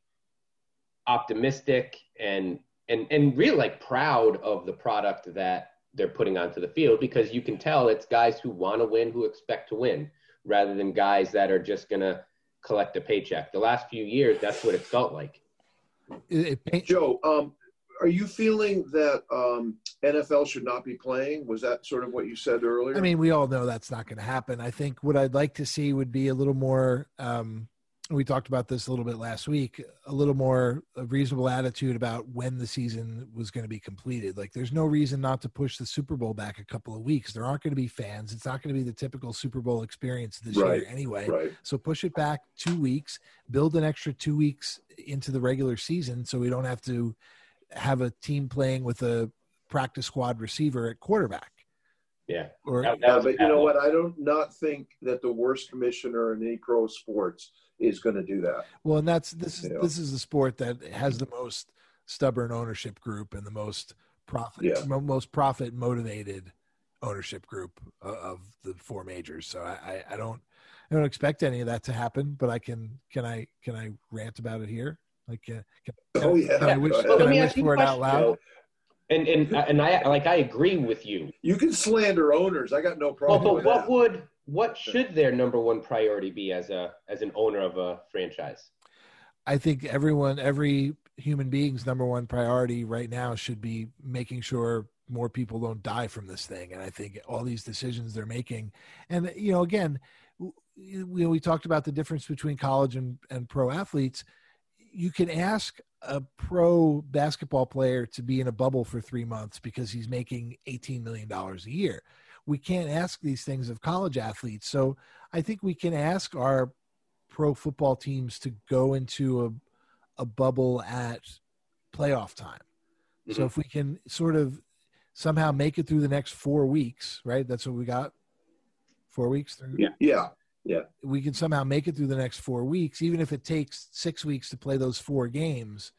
optimistic and and and really like proud of the product that they're putting onto the field because you can tell it's guys who want to win, who expect to win, rather than guys that are just gonna collect a paycheck. The last few years, that's what it felt like. It, it, Joe, um, are you feeling that um, NFL should not be playing? Was that sort of what you said earlier? I mean, we all know that's not going to happen. I think what I'd like to see would be a little more um, we talked about this a little bit last week a little more a reasonable attitude about when the season was going to be completed. Like there's no reason not to push the super bowl back a couple of weeks. There aren't going to be fans. It's not going to be the typical super bowl experience this right, year anyway. right. so push it back two weeks build an extra two weeks into the regular season so we don't have to have a team playing with a practice squad receiver at quarterback yeah. Or, that, that yeah, but you know what? I don't not think that the worst commissioner in any pro sports is going to do that. Well, and that's this is you know? this is the sport that has the most stubborn ownership group and the most profit yeah. most profit motivated ownership group of the four majors. So I, I don't I don't expect any of that to happen, but I can can I can I rant about it here? Like, uh, can, can, oh yeah, can I wish, can I wish for it out loud? And and and I like I agree with you. You can slander owners. I got no problem. Well, but what that. would what should their number one priority be as a as an owner of a franchise? I think everyone, every human being's number one priority right now should be making sure more people don't die from this thing. And I think all these decisions they're making, and you know, again, we, we talked about the difference between college and, and pro athletes. You can ask a pro basketball player to be in a bubble for three months because he's making $18 million a year we can't ask these things of college athletes. So I think we can ask our pro football teams to go into a, a bubble at playoff time. So Mhm. if we can sort of somehow make it through the next four weeks, right? That's what we got. Four weeks through. Yeah. Yeah. We can somehow make it through the next four weeks, even if it takes six weeks to play those four games.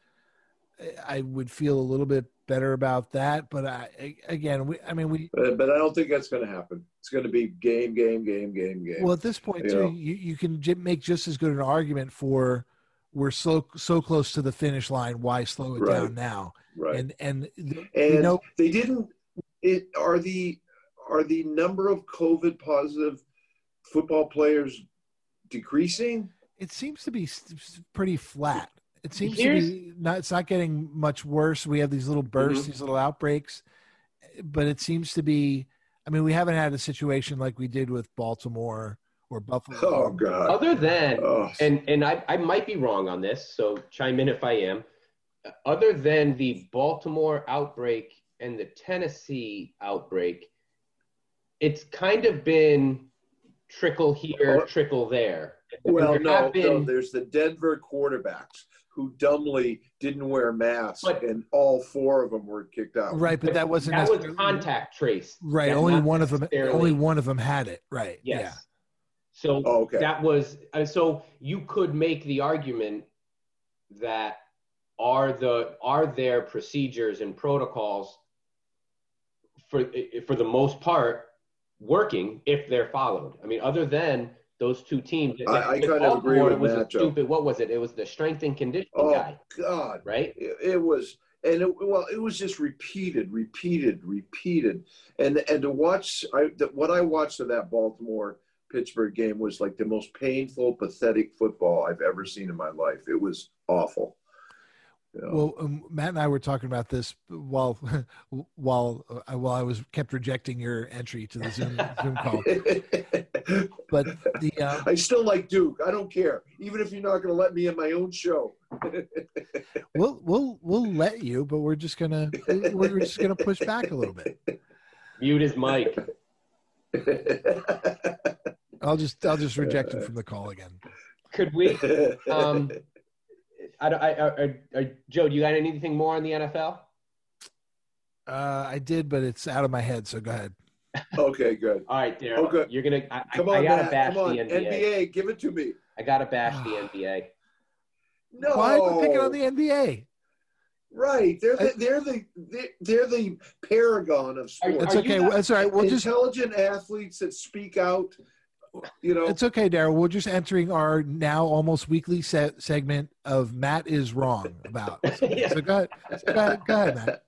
I- would feel a little bit better about that. But I, again, we, I mean, we, But, but I don't think that's going to happen. It's going to be game, game, game, game, game. well, at this point, You too, know. you, you can j- make just as good an argument for we're so, so close to the finish line. Why slow it Right. down now? right. And, and, th- and you know, they didn't. It are the are the number of COVID positive football players decreasing? it seems to be s- s- pretty flat. It seems Here's- to be not. It's not getting much worse. We have these little bursts, Mhm. these little outbreaks, but it seems to be. I mean, we haven't had a situation like we did with Baltimore or Buffalo. Oh God! Other than Oh, and and I, I might be wrong on this, so chime in if I am. Other than the Baltimore outbreak and the Tennessee outbreak, it's kind of been trickle here, trickle there. well, There no, have no. There's the Denver quarterbacks who dumbly didn't wear masks, But- and all four of them were kicked out. Right, but that wasn't that was contact trace. Right, That only one of them. Only one of them had it. Right. Yes. Yeah. So Oh, okay. that was uh, so you could make the argument that are the are there procedures and protocols for for the most part working if they're followed. I mean, other than those two teams, I- I kind of agree with it was Matt, a Joe. stupid. What was it? It was the strength and conditioning Oh guy, God! right? it, it was and it, well it was just repeated repeated repeated and and to watch I, the, what i watched of that baltimore pittsburgh game was like the most painful pathetic football i've ever seen in my life it was awful You know? Well, um, Matt and I were talking about this while while uh, while I was kept rejecting your entry to the Zoom Zoom call. But the uh, i still like duke i don't care even if you're not going to let me in my own show we'll we'll we'll let you, but we're just gonna we're just gonna push back a little bit. Mute his mic. I'll just I'll just reject him from the call again. Could we? Um, I, don't- I, I, I, Joe, do you got anything more on the NFL? Uh, I did, but it's out of my head. So go ahead. okay good All right, Daryl. Oh, good. You're gonna. I, I- come I on gotta Matt. bash come on the NBA. give it to me I gotta bash the NBA. no Why am I picking on the NBA? Right, they're the, they're the they're, they're the paragon of sports. That's okay. not- That's all right. We'll just Intelligent athletes that speak out. You know, it's okay, Daryl. We're just entering our now almost weekly set segment of Matt is wrong about. Yeah. So go ahead. So go ahead, go ahead, Matt.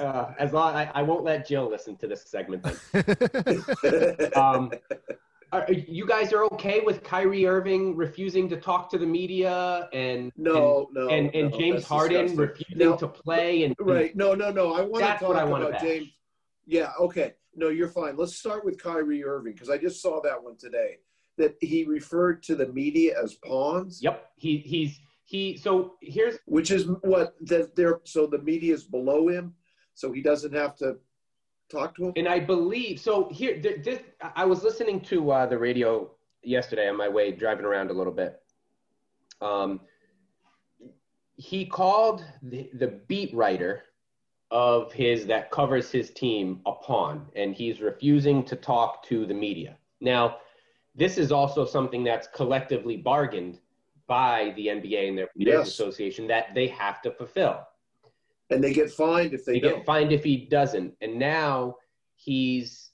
Uh, as long I, I won't let Jill listen to this segment. Um, are, are- you guys are okay with Kyrie Irving refusing to talk to the media and no, no, and and, no, James Harden disgusting. refusing No, to play and Right, no, no, no. I want to talk what I about. James. Yeah, okay. No, you're fine. Let's start with Kyrie Irving because I just saw that one today. That he referred to the media as pawns, Yep, he he's he. So here's which is what that they're so the media is below him, so he doesn't have to talk to him. and I believe so. Here, th- this I was listening to uh, the radio yesterday on my way driving around a little bit. Um, he called the, the beat writer of his that covers his team a pawn, and he's refusing to talk to the media. Now, this is also something that's collectively bargained by the NBA and their Players Yes. Association that they have to fulfill. And they get fined if they, They don't. get fined if he doesn't. And now he's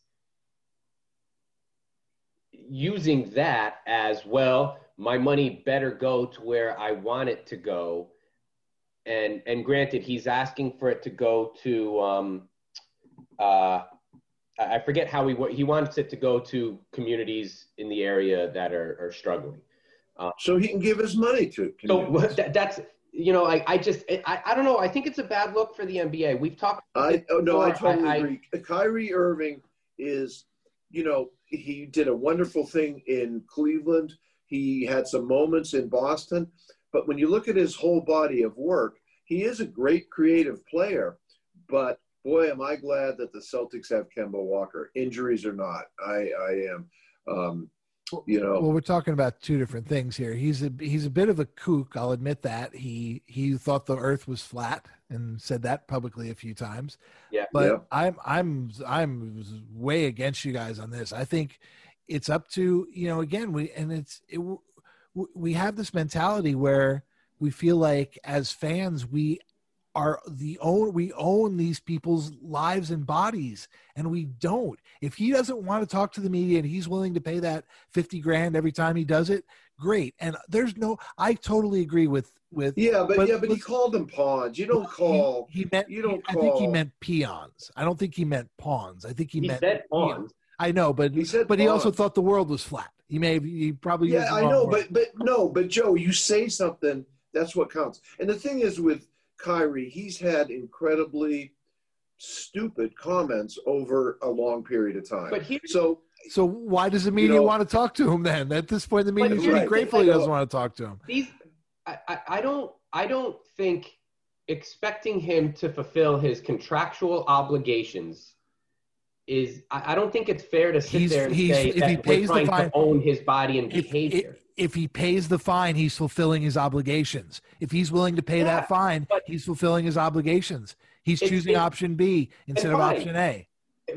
using that as well. My money better go to where I want it to go. And and granted, he's asking for it to go to um, uh, I I forget how he he wants it to go to communities in the area that are, are struggling. so he can give his money to. So that, that's you know I, I just I, I don't know I think it's a bad look for the NBA. We've talked I oh, no, I totally I- agree. Kyrie Irving is, you know, he did a wonderful thing in Cleveland. He had some moments in Boston, but when you look at his whole body of work, he is a great creative player. But boy, am I glad that the Celtics have Kemba Walker. Injuries or not, I I am. Um, you know. Well, we're talking about two different things here. He's a he's a bit of a kook. I'll admit that. He he thought the Earth was flat and said that publicly a few times. Yeah. But Yeah. I'm I'm I'm way against you guys on this. I think it's up to you know again we and it's it, we have this mentality where we feel like as fans we are the own we own these people's lives and bodies and we don't if he doesn't want to talk to the media and he's willing to pay that 50 grand every time he does it great and there's no i totally agree with with Yeah, but, But- yeah, but he called them pawns. You don't call. he, he meant you don't i think he meant peons i don't think he meant pawns i think he, He meant said peons. on. i know but He said but he also thought the world was flat he may have he probably Yeah, I know, word. but but no, but Joe, you say something. That's what counts. And the thing is with Kyrie, he's had incredibly stupid comments over a long period of time. But here's so So why does the media know- want to talk to him then? At this point, the media But should be grateful he doesn't want to talk to him. these I, I, I don't I don't think expecting him to fulfill his contractual obligations is I, I don't think it's fair to sit He's- there and he's- say if that he we're pays the trying fine- to own his body and If, behavior. if, if he pays the fine, he's fulfilling his obligations. If he's willing to pay Yeah, that fine, but- he's fulfilling his obligations. He's It's- choosing it- option B instead of fine. option A.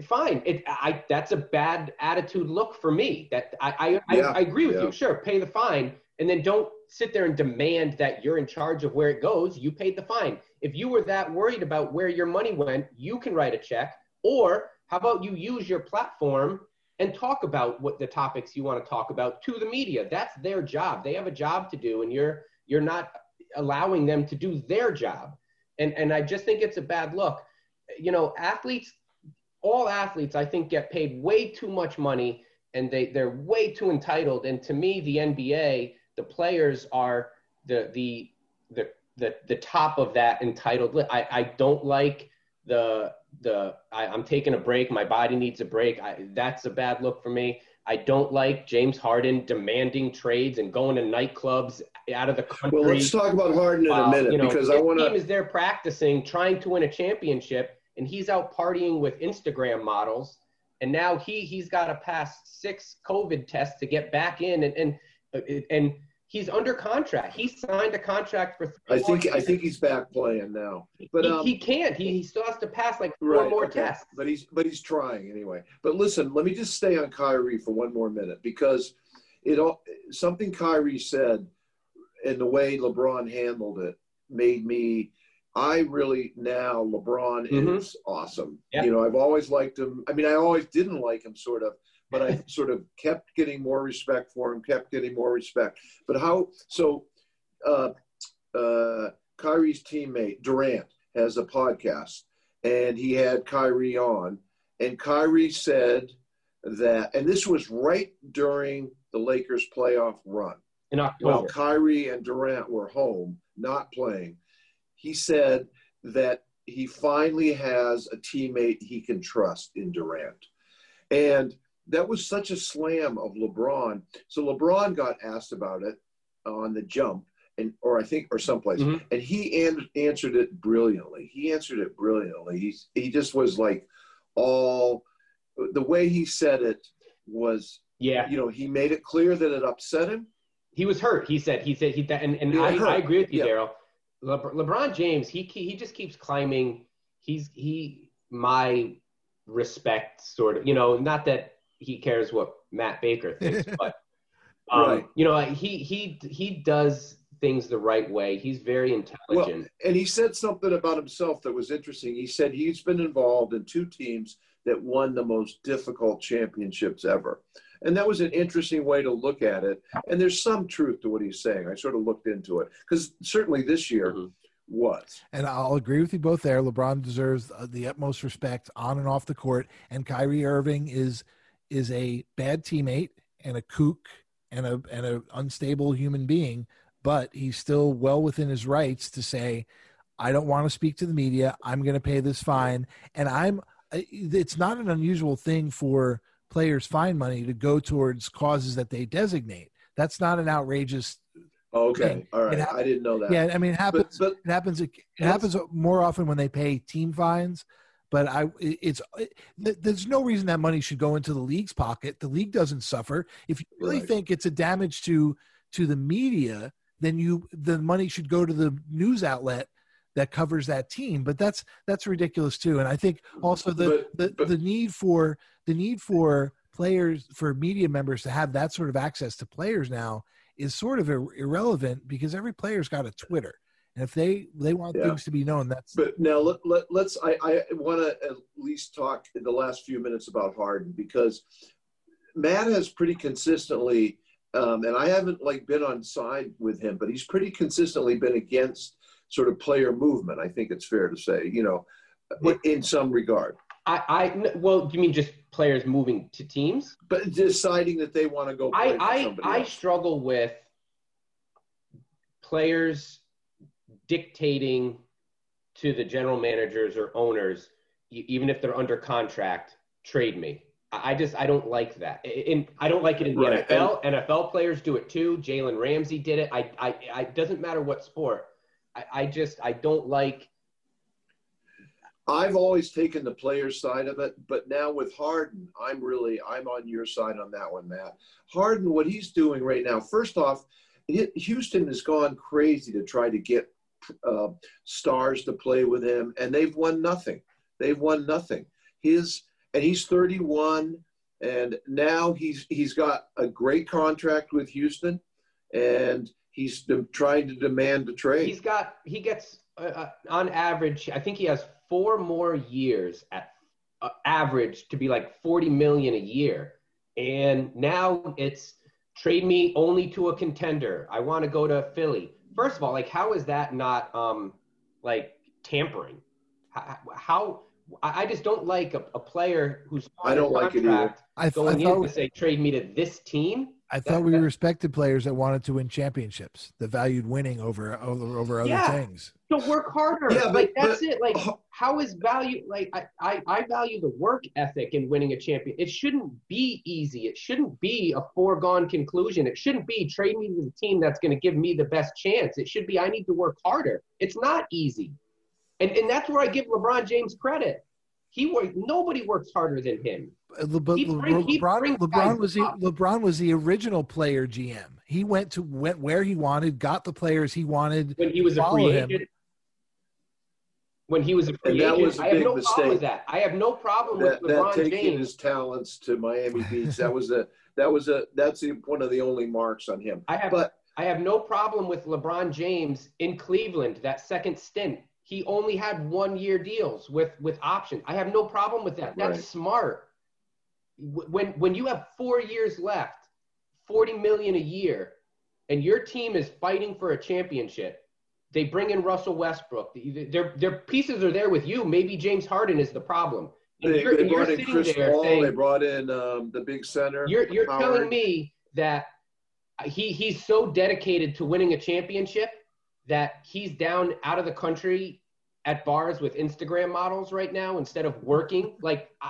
fine. It, I, that's a bad attitude look for me. That I, I, Yeah, I, I agree with yeah. you. Sure, pay the fine, and then don't sit there and demand that you're in charge of where it goes. You paid the fine. If you were that worried about where your money went, you can write a check. Or how about you use your platform and talk about what the topics you want to talk about to the media? That's their job. They have a job to do, and you're you're not allowing them to do their job. And and I just think it's a bad look. You know, athletes all athletes I think get paid way too much money and they they're way too entitled and to me the NBA the players are the the the the, the top of that entitled I, I don't like the the I, I'm taking a break my body needs a break I, that's a bad look for me I don't like James Harden demanding trades and going to nightclubs out of the country well, let's talk about Harden in a minute you know, because I want to. team is there practicing, trying to win a championship, and he's out partying with Instagram models. And now he he's got to pass six COVID tests to get back in, and and and he's under contract. He signed a contract for. I think I think he's back playing now, but he, um, he can't. He, he still has to pass like four right, more okay. tests. But he's but he's trying anyway. But listen, let me just stay on Kyrie for one more minute because it all something Kyrie said and the way LeBron handled it made me. I really now LeBron Mhm. is awesome. Yeah. You know, I've always liked him. I mean, I always didn't like him, sort of, but I sort of kept getting more respect for him, kept getting more respect. But how? So, uh, uh, Kyrie's teammate Durant has a podcast, and he had Kyrie on, and Kyrie said that, and this was right during the Lakers playoff run in October. while Kyrie and Durant were home, not playing, he said that he finally has a teammate he can trust in Durant. And that was such a slam of LeBron. So LeBron got asked about it on the jump, and or I think or someplace, Mhm. and he an- answered it brilliantly. He answered it brilliantly. He he just was like all the way he said it was, yeah, you know, he made it clear that it upset him. he was hurt. He said he said he and and I. I agree with you, Yeah. Daryl. Lebr- LeBron James, he he just keeps climbing. He's he my respect sort of. You know, not that he cares what Matt Baker thinks, but um, Right. you know, he he he does things the right way. He's very intelligent. and he said something about himself that was interesting. He said he's been involved in two teams that won the most difficult championships ever. And that was an interesting way to look at it. And there's some truth to what he's saying. I sort of looked into it because certainly this year Mhm. was. And I'll agree with you both there. LeBron deserves uh, the utmost respect on and off the court. And Kyrie Irving is is a bad teammate and a kook and a and a unstable human being, but he's still well within his rights to say, "I don't want to speak to the media. I'm going to pay this fine." And I'm. It's not an unusual thing for players' fine money to go towards causes that they designate. That's not an outrageous. Oh, okay. Thing. All right. It hap- I didn't know that. Yeah, I mean, it happens. But, but It happens. It happens more often when they pay team fines, but I it's uh, it, there's no reason that money should go into the league's pocket. The league doesn't suffer. If you really Right. think it's a damage to to the media, then you the money should go to the news outlet that covers that team. But that's that's ridiculous too. And I think also the But- the, but- the need for the need for players for media members to have that sort of access to players now is sort of ir- irrelevant because every player's got a Twitter. And if they they want Yeah. things to be known, that's But now let, let, let's, I, I want to at least talk in the last few minutes about Harden because Matt has pretty consistently, um, and I haven't like been on side with him, but he's pretty consistently been against sort of player movement. I think it's fair to say, you know, in, in some regard, I, I well, you mean just players moving to teams? but deciding that they want to go play I for I, somebody I else. struggle with players dictating to the general managers or owners, even if they're under contract, trade me. I just I don't like that. I- In I don't like it in the Right, NFL. NFL players do it too. Jalen Ramsey did it. I I, I it doesn't matter what sport. I, I just I don't like. I've always taken the player's side of it, but now with Harden, I'm really I'm on your side on that one, Matt. Harden, what he's doing right now, first off, Houston has gone crazy to try to get uh, stars to play with him, and they've won nothing. They've won nothing. His and he's 31, and now he's he's got a great contract with Houston, and he's trying to demand a trade. He's got he gets uh, uh, on average. I think he has four more years at uh, average to be like forty million a year, and now it's trade me only to a contender. I want to go to Philly. First of all, like how is that not um like tampering? How, how I I just don't like a, a player who's I don't like it either. I, th- I going in thought to say trade me to this team. I thought we respected players that wanted to win championships, that valued winning over over, over other Yeah. things. So work harder. Yeah, but- like that's but- it. Like how is value? Like I, I I value the work ethic in winning a champion. It shouldn't be easy. It shouldn't be a foregone conclusion. It shouldn't be trade me to the team that's going to give me the best chance. It should be I need to work harder. It's not easy, and and that's where I give LeBron James credit. He work. Nobody works harder than him. Uh, Le- bring- LeBron, LeBron was the up. LeBron was the original player GM. He went to went where he wanted, got the players he wanted. When he was a free him. When he was a free that agent, was a I have no problem with that. I have no problem that, with that LeBron taking James. his talents to Miami Beach. That was a that was a that's one of the only marks on him. I have But I have no problem with LeBron James in Cleveland, that second stint. He only had one year deals with with options. I have no problem with that. That's Right. smart. When when you have 4 years left, 40 million a year and your team is fighting for a championship, they bring in Russell Westbrook. Their their pieces are there with you. Maybe James Harden is the problem. And they, they brought in Chris Paul. saying, They brought in um, the big center. you're you're Howard. telling me that he he's so dedicated to winning a championship that he's down out of the country at bars with Instagram models right now instead of working. Like I,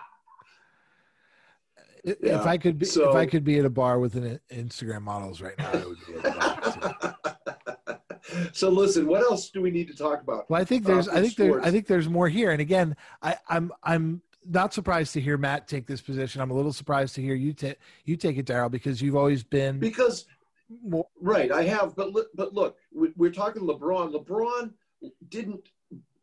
If Yeah. I could be, So- if I could be at a bar with an Instagram models right now, I would be at the bar. so listen, what else do we need to talk about? Well, I think Uh, there's, I think there, I think there's more here. And again, I, I'm, I'm not surprised to hear Matt take this position. I'm a little surprised to hear you take, you take it, Daryl, because you've always been Because more. right, I have, but look, but look, we're talking LeBron. LeBron didn't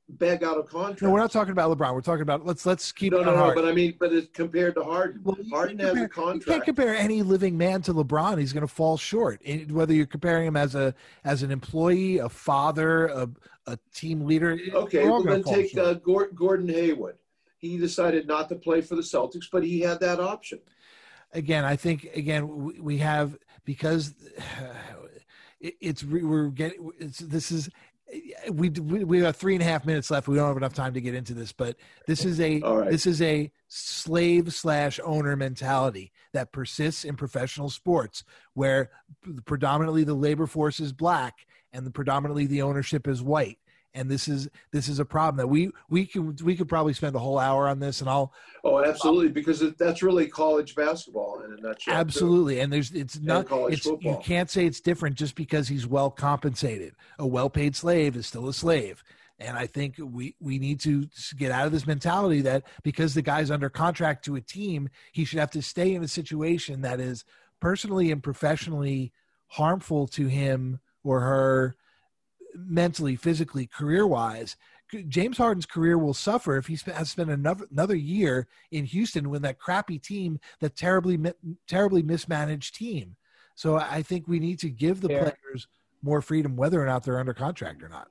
beg out of contract. No, we're not talking about LeBron. We're talking about let's let's keep No, it no, on no. But I mean, but it's compared to Harden. Well, Harden can't has a contract. You can't compare any living man to LeBron. He's going to fall short. It- whether you're comparing him as a as an employee, a father, a, a team leader. Okay, we're well then take uh, Gordon Hayward. He decided not to play for the Celtics, but he had that option. again, I think again we, have because it, it's we're getting it's this is we, we we have three and a half minutes left. We don't have enough time to get into this, but this is a right. this is a slave slash owner mentality that persists in professional sports, where predominantly the labor force is black and the predominantly the ownership is white. And this is this is a problem that we we could we could probably spend a whole hour on this, and I'll Oh, absolutely, because that's really college basketball in a nutshell. too. Absolutely, and there's it's not college it's you can't say it's different just because he's well compensated. A well-paid slave is still a slave. And I think we, we need to get out of this mentality that because the guy's under contract to a team, he should have to stay in a situation that is personally and professionally harmful to him or her mentally, physically, career wise. James Harden's career will suffer if he has spent another another year in Houston with that crappy team, that terribly terribly mismanaged team. So I think we need to give the players more freedom, whether or not they're under contract or not.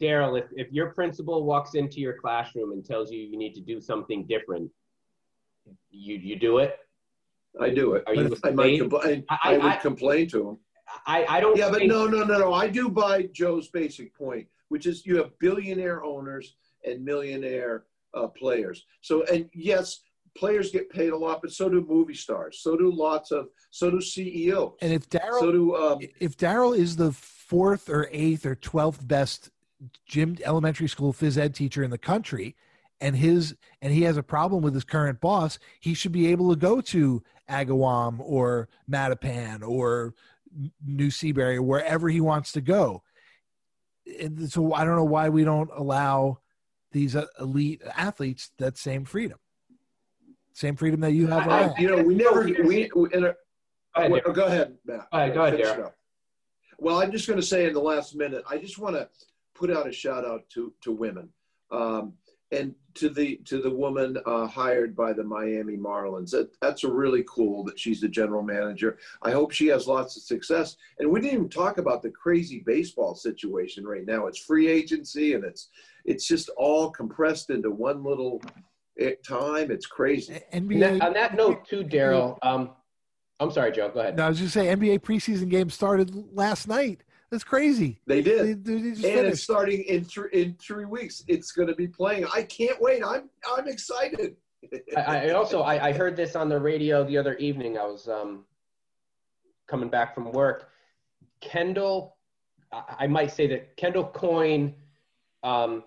Daryl, if, if your principal walks into your classroom and tells you you need to do something different, you you do it. I do it. Are you I, might compl- I, I, I, would I, complain to him. I, I don't. Yeah, but no, no, no, no. I do buy Joe's basic point, which is you have billionaire owners and millionaire uh, players. So, and yes, players get paid a lot, but so do movie stars. So do lots of. So do CEOs. And if Daryl, so do um, if Daryl is the fourth or eighth or twelfth best gym elementary school phys ed teacher in the country, and his and he has a problem with his current boss, he should be able to go to Agawam or Mattapan or New Seabury or wherever he wants to go. And so I don't know why we don't allow these uh, elite athletes that same freedom, same freedom that you have. I, you know, we never we, we in a, go ahead, go ahead Matt. All right, go ahead, Well, I'm just going to say in the last minute, I just want to put out a shout out to to women. Um, and to the to the woman uh, hired by the Miami Marlins. That, that's a really cool that she's the general manager. I hope she has lots of success. And we didn't even talk about the crazy baseball situation right now. It's free agency and it's it's just all compressed into one little eh, time. It's crazy. NBA, on that note, too, Daryl. Um, I'm sorry, Joe. Go ahead. No, I was just saying NBA preseason game started last night. That's crazy. They did. They, they and finished. it's starting in th- in three weeks. It's going to be playing. I can't wait. I'm I'm excited. I, I, also I, I, heard this on the radio the other evening. I was um, coming back from work. Kendall, I, I might say that Kendall Coyne um,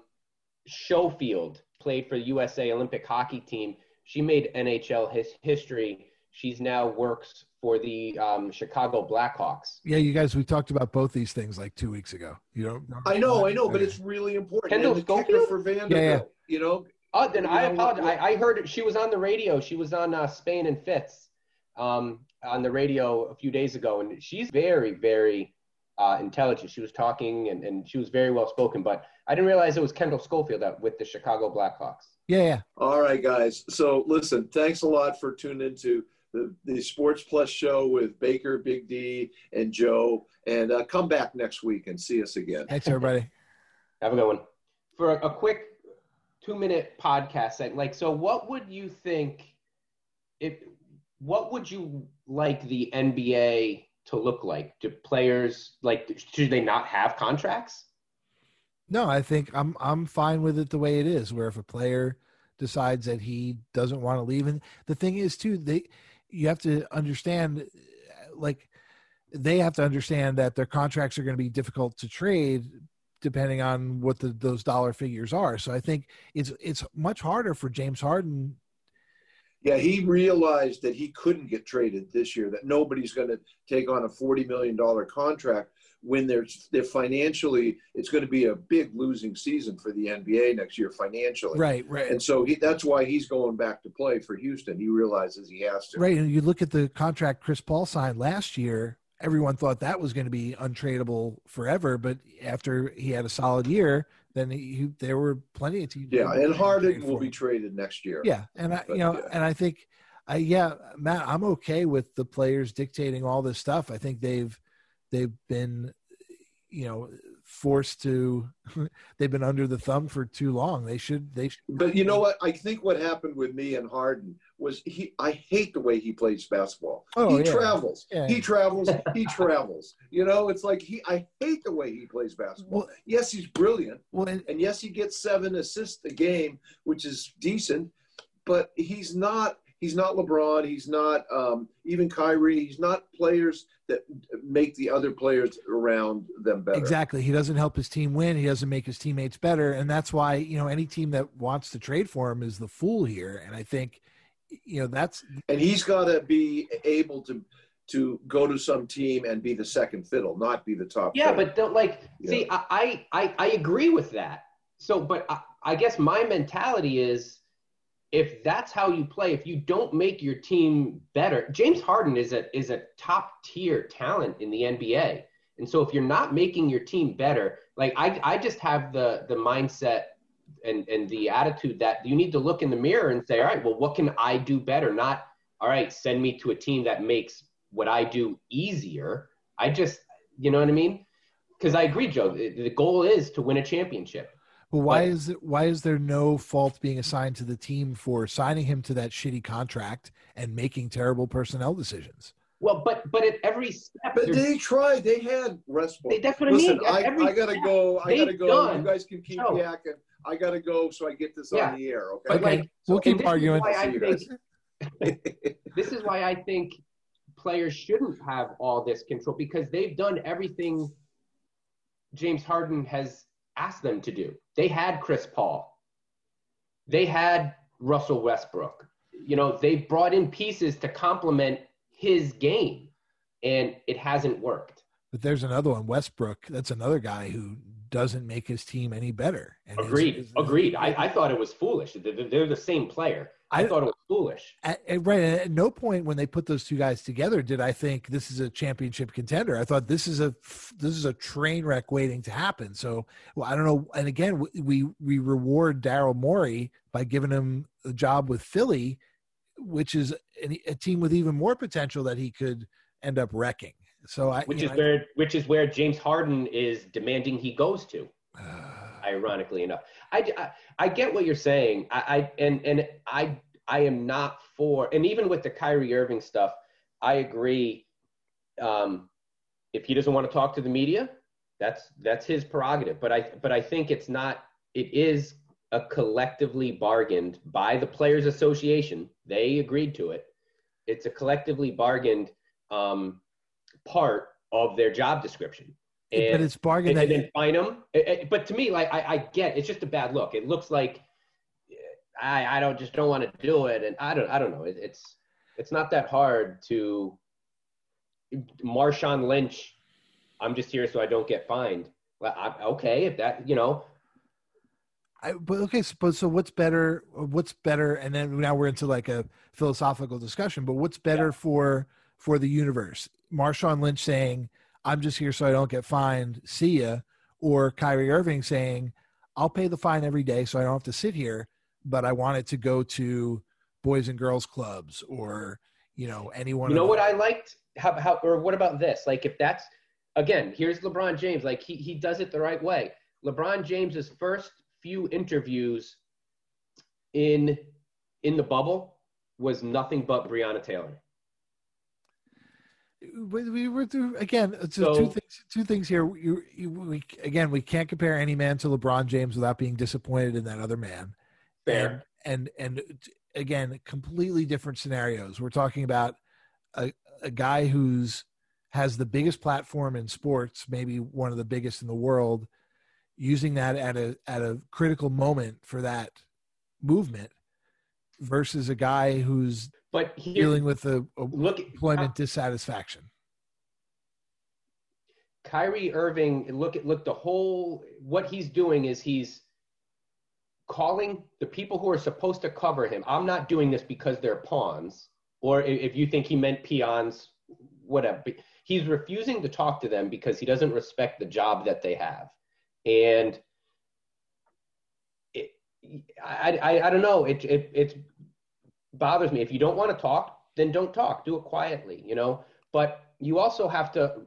Schofield played for the USA Olympic hockey team. She made NHL his, history. She's now works for the um, Chicago Blackhawks. Yeah, you guys, we talked about both these things like two weeks ago. You know, I know, I know, but it's really important. Kendall Schofield for Vanderbilt. Yeah, yeah. You know. Oh, then I apologize. I, I, heard she was on the radio. She was on uh, Spain and Fitz um, on the radio a few days ago, and she's very, very uh, intelligent. She was talking and, and she was very well spoken, but I didn't realize it was Kendall Schofield with the Chicago Blackhawks. Yeah, yeah. All right, guys. So listen, thanks a lot for tuning into the, the Sports Plus show with Baker, Big D, and Joe. And uh, come back next week and see us again. Thanks, everybody. Have a good one. For a, a quick two minute podcast, segment. like, so what would you think if, what would you like the NBA to look like? Do players, like, should they not have contracts? No, I think I'm I'm fine with it the way it is. Where if a player decides that he doesn't want to leave, and the thing is too, they you have to understand like they have to understand that their contracts are going to be difficult to trade depending on what the, those dollar figures are. So I think it's it's much harder for James Harden. Yeah, he realized that he couldn't get traded this year. That nobody's going to take on a forty million dollar contract when there's they're financially it's going to be a big losing season for the NBA next year financially. Right, right. And so he, that's why he's going back to play for Houston. He realizes he has to. Right, and you look at the contract Chris Paul signed last year. Everyone thought that was going to be untradeable forever, but after he had a solid year, then he, he there were plenty of teams. Yeah, and Harden will be traded next year. Yeah, and I, you know, yeah. and I think, I, yeah, Matt, I'm okay with the players dictating all this stuff. I think they've they've been you know forced to they've been under the thumb for too long. They should they should but you know what? I think what happened with me and harden was he i hate the way he plays basketball. Oh, he yeah. travels. Yeah. he travels. He travels. You know it's like he i hate the way he plays basketball. Well, yes he's brilliant. well, and, and yes he gets seven assists a game which is decent but he's not he's not LeBron. He's not um, even Kyrie. He's not players that make the other players around them better. Exactly. He doesn't help his team win. He doesn't make his teammates better, and that's why you know any team that wants to trade for him is the fool here. And I think you know that's and he's got to be able to to go to some team and be the second fiddle, not be the top. Yeah, player. but don't like yeah. see. I, I I agree with that. so, but I, I guess my mentality is if that's how you play, if you don't make your team better, James Harden is a is a top tier talent in the NBA. And so if you're not making your team better, like I, I just have the the mindset and and the attitude that you need to look in the mirror and say, all right, well, what can I do better? Not all right, send me to a team that makes what I do easier. I just, you know what I mean? Because I agree, Joe. The, the goal is to win a championship. But why but, is it? Why is there no fault being assigned to the team for signing him to that shitty contract and making terrible personnel decisions? Well, but but at every step, but they tried. They had rest. They, that's what Listen, I mean. I, I, gotta go. I gotta go. Done. You guys can keep Joe. yakking. I gotta go so I get this yeah. on the air. Okay. But like, we'll keep arguing. Think, this is why I think players shouldn't have all this control because they've done everything James Harden has asked them to do. They had Chris Paul. They had Russell Westbrook. You know, they brought in pieces to complement his game, and it hasn't worked. But there's another one, Westbrook. That's another guy who doesn't make his team any better. And agreed. His, his, agreed. I, I thought it was foolish. They're, the same player. I, I, thought it was foolish. At, at, right. At no point when they put those two guys together did I think this is a championship contender. I thought this is a this is a train wreck waiting to happen. So well, I don't know. And again, we we reward Daryl Morey by giving him a job with Philly, which is a, a team with even more potential that he could end up wrecking. So I, which is know, where which is where James Harden is demanding he goes to. ironically enough, I, I, I get what you're saying. I, I and and I I am not for and even with the Kyrie Irving stuff, I agree. Um, if he doesn't want to talk to the media, that's that's his prerogative. But I but I think it's not. It is a collectively bargained by the Players Association. They agreed to it. It's a collectively bargained um, part of their job description. And, but it's bargain and, and then fine them. Eh, eh, but to me, like I, I get, it's just a bad look. It looks like I, I don't just don't want to do it, and I don't, I don't know. It, it's it's not that hard to Marshawn Lynch. I'm just here so I don't get fined. Well, I, okay, if that you know. I, but okay, so, so what's better? What's better? And then now we're into like a philosophical discussion. But what's better yeah. for for the universe? Marshawn Lynch saying, I'm just here so I don't get fined, see ya, or Kyrie Irving saying, I'll pay the fine every day so I don't have to sit here, but I want it to go to boys and girls clubs or, you know, anyone. You know what I liked? How, how, or what about this? Like, if that's, again, here's LeBron James. Like, he, he does it the right way. LeBron James's first few interviews in in the bubble was nothing but Breonna Taylor we were through again. Uh, so, two things. Two things here. You, you, we, again, we can't compare any man to LeBron James without being disappointed in that other man. Fair. And and, and again, completely different scenarios. We're talking about a a guy who's has the biggest platform in sports, maybe one of the biggest in the world, using that at a at a critical moment for that movement, versus a guy who's but here, dealing with the look, employment uh, dissatisfaction. Kyrie Irving, look at look the whole what he's doing is he's calling the people who are supposed to cover him. I'm not doing this because they're pawns, or if you think he meant peons, whatever. He's refusing to talk to them because he doesn't respect the job that they have, and it, I, I I don't know. It it it's bothers me. If you don't want to talk, then don't talk. Do it quietly, you know. But you also have to.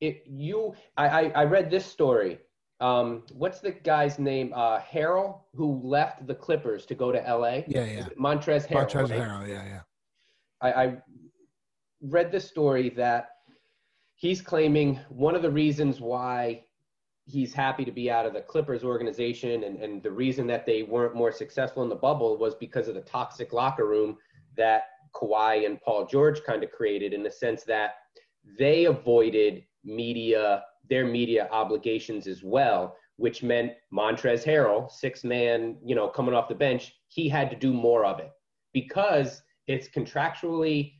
If you, I, I, I read this story. Um, what's the guy's name? Uh, Harrell, who left the Clippers to go to L.A. Yeah, yeah. Montrezl Harrell. Montrezl right? Harrell, yeah, yeah. I, I read this story that he's claiming one of the reasons why he's happy to be out of the Clippers organization. And, and the reason that they weren't more successful in the bubble was because of the toxic locker room that Kawhi and Paul George kind of created in the sense that they avoided media, their media obligations as well, which meant Montrezl Harrell, six man, you know, coming off the bench, he had to do more of it because it's contractually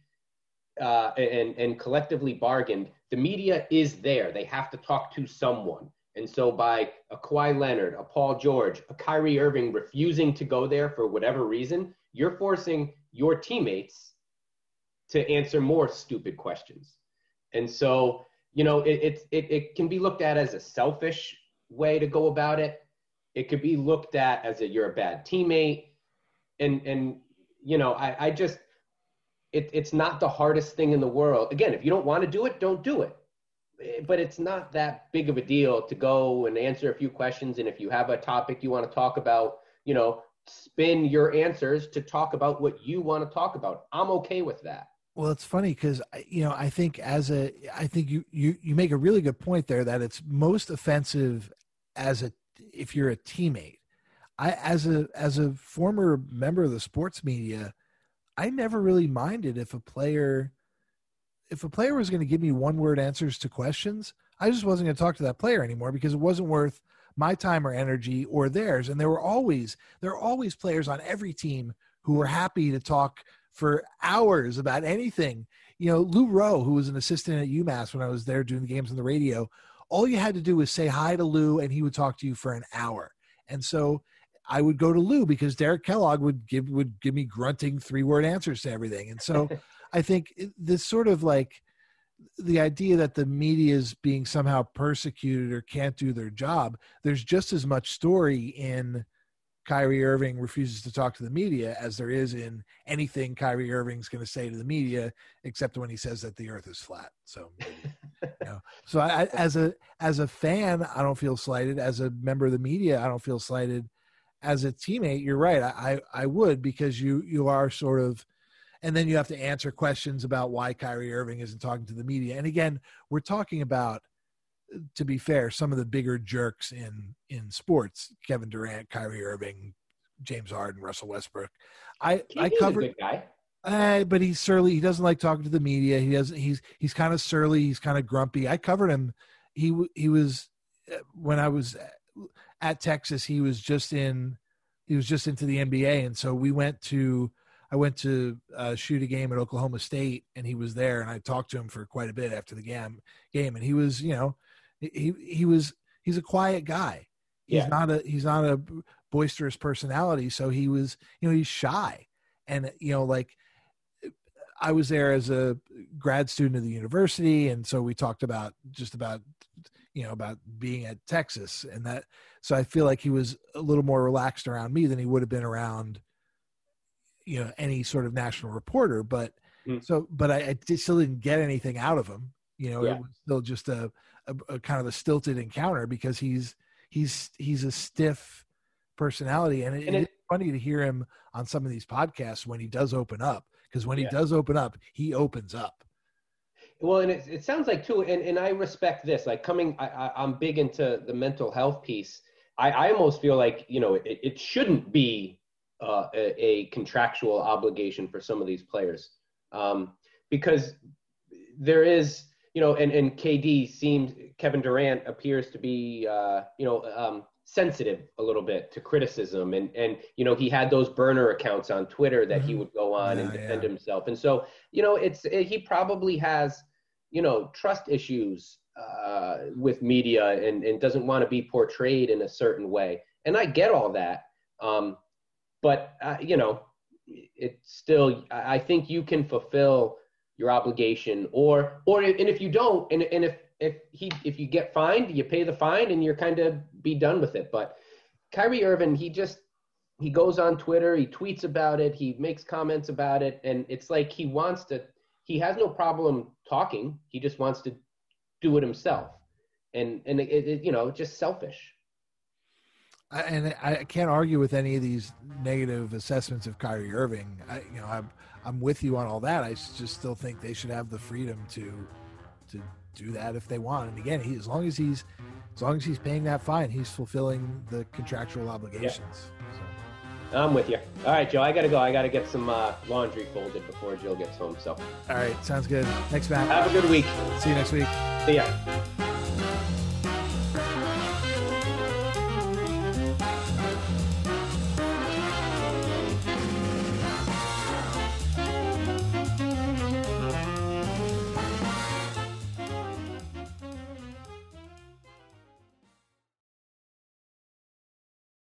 uh, and, and collectively bargained. The media is there. They have to talk to someone. And so by a Kawhi Leonard, a Paul George, a Kyrie Irving refusing to go there for whatever reason, you're forcing your teammates to answer more stupid questions. And so, you know, it, it, it, it can be looked at as a selfish way to go about it. It could be looked at as a you're a bad teammate. And, and you know, I, I just, it, it's not the hardest thing in the world. Again, if you don't want to do it, don't do it. Eh, but it's not that big of a deal to go and answer a few questions. And if you have a topic you want to talk about, you know, spin your answers to talk about what you want to talk about. I'm okay with that. Well, it's funny because you know I think as a I think you you you make a really good point there that it's most offensive as a if you're a teammate. I as a as a former member of the sports media, I never really minded if a player if a player was going to give me one word answers to questions, I just wasn't going to talk to that player anymore because it wasn't worth my time or energy or theirs. And there were always there are always players on every team who were happy to talk for hours about anything. You know, Lou Roe, who was an assistant at UMass when I was there doing the games on the radio, all you had to do was say hi to Lou and he would talk to you for an hour. And so I would go to Lou because Derek Kellogg would give would give me grunting three word answers to everything. And so I think this sort of like the idea that the media is being somehow persecuted or can't do their job, there's just as much story in Kyrie Irving refuses to talk to the media as there is in anything Kyrie Irving's going to say to the media, except when he says that the Earth is flat. So, you know. so I, as a as a fan, I don't feel slighted. As a member of the media, I don't feel slighted. As a teammate, you're right. I I would because you you are sort of, and then you have to answer questions about why Kyrie Irving isn't talking to the media. And again, we're talking about to be fair, some of the bigger jerks in in sports, Kevin Durant, Kyrie Irving, James Harden, Russell Westbrook. I I covered guy. Uh, but he's surly. He doesn't like talking to the media. He doesn't. He's he's kind of surly. He's kind of grumpy. I covered him. He he was uh, when I was at Texas. He was just in. He was just into the NBA, and so we went to. I went to uh, shoot a game at Oklahoma State, and he was there, and I talked to him for quite a bit after the game. Game, and he was, you know, he he was he's a quiet guy. He's yeah. not a he's not a boisterous personality, so he was you know he's shy, and you know like I was there as a grad student of the university, and so we talked about just about you know about being at Texas, and that so I feel like he was a little more relaxed around me than he would have been around you know any sort of national reporter, but. Mm. So, but I, I, still didn't get anything out of him. You know, yeah. it was still just a, a, a kind of a stilted encounter because he's he's he's a stiff personality, and, it, and it, it's funny to hear him on some of these podcasts when he does open up because when yeah. he does open up, he opens up. Well, and it, it sounds like too, and, and I respect this. Like coming, I, am big into the mental health piece. I, I almost feel like you know it, it shouldn't be uh, a, a, contractual obligation for some of these players. Um, because there is you know, and, and KD seems Kevin Durant appears to be, uh, you know, um, sensitive a little bit to criticism, and and you know he had those burner accounts on Twitter that mm-hmm. he would go on yeah, and defend yeah. himself, and so you know it's it, he probably has you know trust issues uh, with media and and doesn't want to be portrayed in a certain way, and I get all that, um, but uh, you know it's still I think you can fulfill your obligation or or and if you don't and, and if if he if you get fined you pay the fine and you're kind of be done with it. But Kyrie Irving he just he goes on Twitter he tweets about it he makes comments about it and it's like he wants to he has no problem talking he just wants to do it himself. And and it, it you know just selfish I, and I can't argue with any of these negative assessments of Kyrie Irving. I, you know, I'm I'm with you on all that. I just still think they should have the freedom to to do that if they want. And again, he, as long as he's as long as he's paying that fine, he's fulfilling the contractual obligations. Yeah. So. I'm with you. All right, Joe. I gotta go. I gotta get some uh, laundry folded before Jill gets home. So. All right, sounds good. Thanks, Matt. Have a good week. See you next week. See ya.